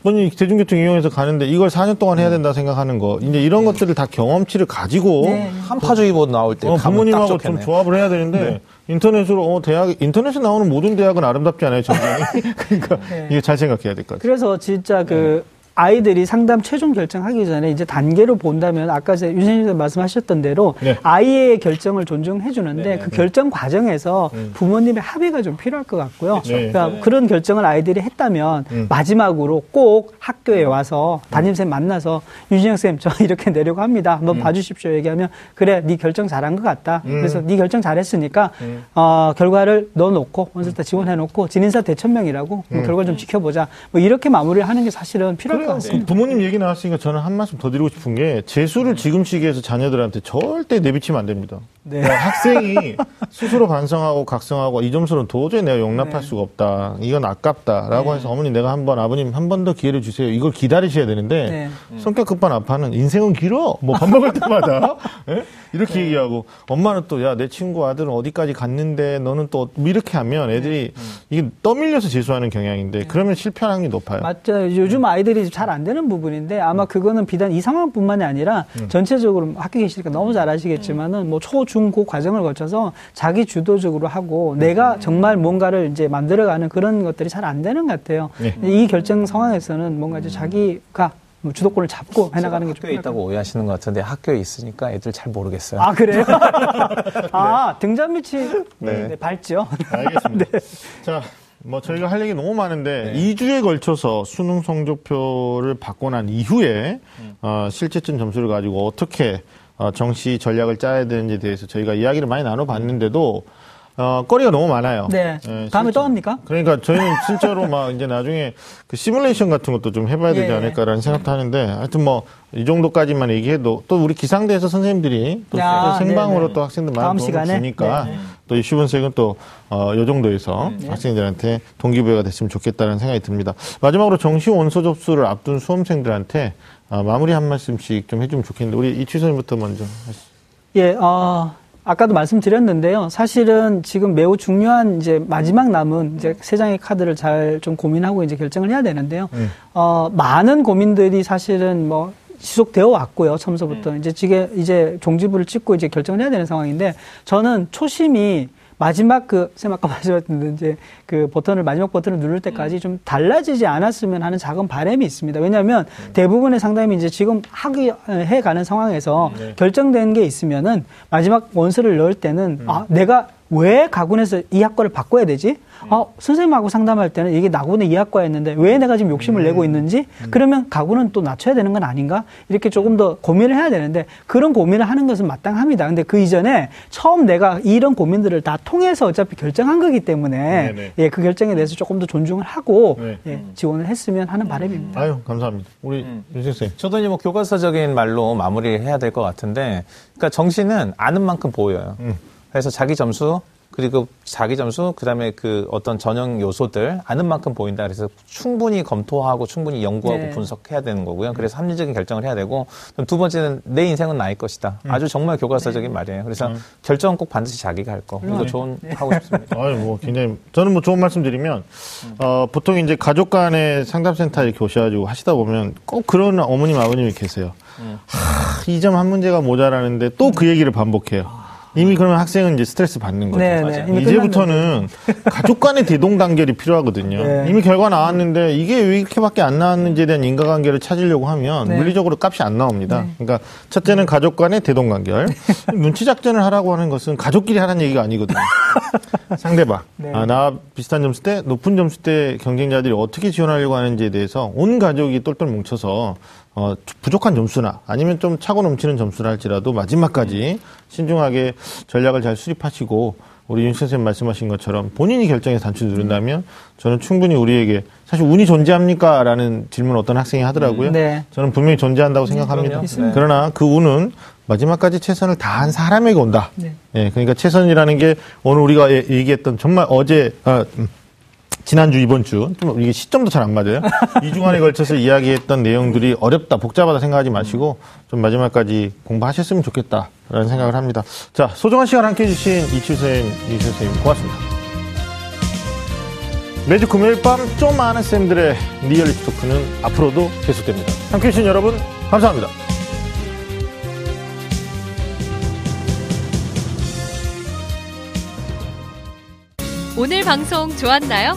본인이 대중교통 이용해서 가는데 이걸 4년 동안 해야 된다 생각하는 거. 이제 이런 네. 것들을 다 경험치를 가지고 네. 한파주의보 나올 때 어, 부모님하고 좀 조합을 해야 되는데 네. 인터넷으로 어 대학 인터넷에 나오는 모든 대학은 아름답지 않아요, 전쟁이. 그러니까 네. 이게 잘 생각해야 될 것 같아요. 그래서 진짜 그 아이들이 상담 최종 결정하기 전에 이제 단계로 본다면 아까 유선생님 말씀하셨던 대로 네. 아이의 결정을 존중해 주는데 네, 그 네. 결정 과정에서 음. 부모님의 합의가 좀 필요할 것 같고요. 그렇죠. 그러니까 네. 그런 결정을 아이들이 했다면 음. 마지막으로 꼭 학교에 와서 담임쌤 만나서 유진영 쌤 저 이렇게 내려고 합니다. 한번 음. 봐주십시오. 얘기하면 그래 네 결정 잘한 것 같다. 음. 그래서 네 결정 잘했으니까 음. 어, 결과를 넣어놓고 원서다 지원해놓고 진인사 대천명이라고 뭐 결과 좀 지켜보자. 뭐 이렇게 마무리를 하는 게 사실은 필요할 것같 습니다. 부모님 얘기 나왔으니까 저는 한 말씀 더 드리고 싶은 게 재수를 지금 시기에서 자녀들한테 절대 내비치면 안 됩니다. 네. 그러니까 학생이 스스로 반성하고 각성하고 이 점수는 도저히 내가 용납할 네. 수가 없다. 이건 아깝다라고 네. 해서 어머니 내가 한번 아버님 한 번 더 기회를 주세요. 이걸 기다리셔야 되는데 네. 성격 급한 아빠는 인생은 길어. 뭐 밥 먹을 때마다 네? 이렇게 네. 얘기하고 엄마는 또 야 내 친구 아들은 어디까지 갔는데 너는 또뭐 이렇게 하면 애들이 음. 이게 떠밀려서 재수하는 경향인데 그러면 실패할 확률이 높아요. 맞죠. 요즘 아이들이 잘 안 되는 부분인데 아마 음. 그거는 비단 이 상황뿐만이 아니라 음. 전체적으로 학교 계시니까 너무 잘 아시겠지만은 뭐 초, 중, 고 과정을 거쳐서 자기 주도적으로 하고 내가 정말 뭔가를 이제 만들어가는 그런 것들이 잘 안 되는 것 같아요. 네. 이 결정 상황에서는 뭔가 이제 자기가 뭐 주도권을 잡고 해나가는 게 학교에 있다고 오해하시는 것 같은데 학교에 있으니까 애들 잘 모르겠어요. 아 그래요? 아 등잔 밑이 네. 네, 밝죠. 알겠습니다. 네. 자 뭐 저희가 할 얘기 너무 많은데 네. 2주에 걸쳐서 수능 성적표를 받고 난 이후에 음. 어, 실제점 점수를 가지고 어떻게 어, 정시 전략을 짜야 되는지에 대해서 저희가 이야기를 많이 나눠봤는데도 어, 거리가 너무 많아요. 네. 네 다음에 또 합니까? 그러니까 저희는 실제로 막 이제 나중에 그 시뮬레이션 같은 것도 좀 해봐야 되지 예. 않을까라는 생각도 하는데 하여튼 뭐 이 정도까지만 얘기해도 또 우리 기상대에서 선생님들이 또 야, 생방으로 네네. 또 학생들 많이 도움을 주니까 네. 또이 시분색은 또, 어, 요 정도에서 네. 학생들한테 동기부여가 됐으면 좋겠다는 생각이 듭니다. 마지막으로 정시 원서 접수를 앞둔 수험생들한테 어, 마무리 한 말씀씩 좀 해주면 좋겠는데 우리 이취선부터 먼저 하시죠. 예, 어, 아까도 말씀드렸는데요. 사실은 지금 매우 중요한 이제 마지막 남은 이제 세 장의 카드를 잘 좀 고민하고 이제 결정을 해야 되는데요. 음. 어, 많은 고민들이 사실은 뭐 지속되어 왔고요. 처음서부터 음. 이제 지게 이제 종지부를 찍고 이제 결정을 해야 되는 상황인데 저는 초심이 마지막 그, 쌤 아까 말씀하셨는데, 이제 그 버튼을, 마지막 버튼을 누를 때까지 음. 좀 달라지지 않았으면 하는 작은 바람이 있습니다. 왜냐하면 음. 대부분의 상담이 이제 지금 하기, 해가는 상황에서 네. 결정된 게 있으면은 마지막 원서를 넣을 때는, 음. 아, 내가 왜 가군에서 이 학과를 바꿔야 되지? 어, 선생님하고 상담할 때는 이게 나군의 이 학과였는데 왜 내가 지금 욕심을 내고 음. 있는지 음. 그러면 가군은 또 낮춰야 되는 건 아닌가? 이렇게 조금 더 고민을 해야 되는데 그런 고민을 하는 것은 마땅합니다. 근데 그 이전에 처음 내가 이런 고민들을 다 통해서 어차피 결정한 거기 때문에 네네. 예, 그 결정에 대해서 조금 더 존중을 하고 네. 예, 지원을 했으면 하는 바람입니다. 아유, 감사합니다. 우리 음. 윤 선생 저도 이제 뭐 교과서적인 말로 마무리해야 될 것 같은데 그러니까 정신은 아는 만큼 보여요. 음. 그래서 자기 점수 그리고 자기 점수, 그 다음에 그 어떤 전형 요소들 아는 만큼 보인다. 그래서 충분히 검토하고 충분히 연구하고 네. 분석해야 되는 거고요. 그래서 합리적인 결정을 해야 되고 두 번째는 내 인생은 나의 것이다. 음. 아주 정말 교과서적인 네. 말이에요. 그래서 음. 결정은 꼭 반드시 자기가 할 거. 이거 좋은 네. 하고 싶습니다. 아유, 뭐 굉장히 저는 뭐 좋은 말씀 드리면 음. 어, 보통 이제 가족 간의 상담센터 이렇게 오셔가지고 하시다 보면 꼭 그런 어머님 아버님이 계세요. 음. 이점 한 문제가 모자라는데 또 그 얘기를 반복해요. 이미 그러면 학생은 이제 스트레스 받는 거죠. 네, 네. 이제부터는 가족 간의 대동단결이 필요하거든요. 네. 이미 결과 나왔는데 이게 왜 이렇게밖에 안 나왔는지에 대한 인과관계를 찾으려고 하면 네. 물리적으로 값이 안 나옵니다. 네. 그러니까 첫째는 가족 간의 대동단결. 눈치 작전을 하라고 하는 것은 가족끼리 하라는 얘기가 아니거든요. 상대방. 네. 아, 나 비슷한 점수 때 높은 점수 때 경쟁자들이 어떻게 지원하려고 하는지에 대해서 온 가족이 똘똘 뭉쳐서 어, 부족한 점수나 아니면 좀 차고 넘치는 점수를 할지라도 마지막까지 신중하게 전략을 잘 수립하시고 우리 윤 선생님 말씀하신 것처럼 본인이 결정해서 단추 누른다면 저는 충분히 우리에게 사실 운이 존재합니까? 라는 질문 을 어떤 학생이 하더라고요. 네. 저는 분명히 존재한다고 생각합니다. 네. 그러나 그 운은 마지막까지 최선을 다한 사람에게 온다. 네. 예, 그러니까 최선이라는 게 오늘 우리가 얘기했던 정말 어제, 아, 음, 지난주, 이번 주, 좀 이게 시점도 잘 안 맞아요. 이 주간에 걸쳐서 이야기했던 내용들이 어렵다, 복잡하다 생각하지 마시고 좀 마지막까지 공부하셨으면 좋겠다라는 생각을 합니다. 자, 소중한 시간 함께 해 주신 이치쌤, 이수 선생님 고맙습니다. 매주 금요일 밤 좀 아는 쌤들의 리얼리티 토크는 앞으로도 계속됩니다. 함께 해 주신 여러분, 감사합니다. 오늘 방송 좋았나요?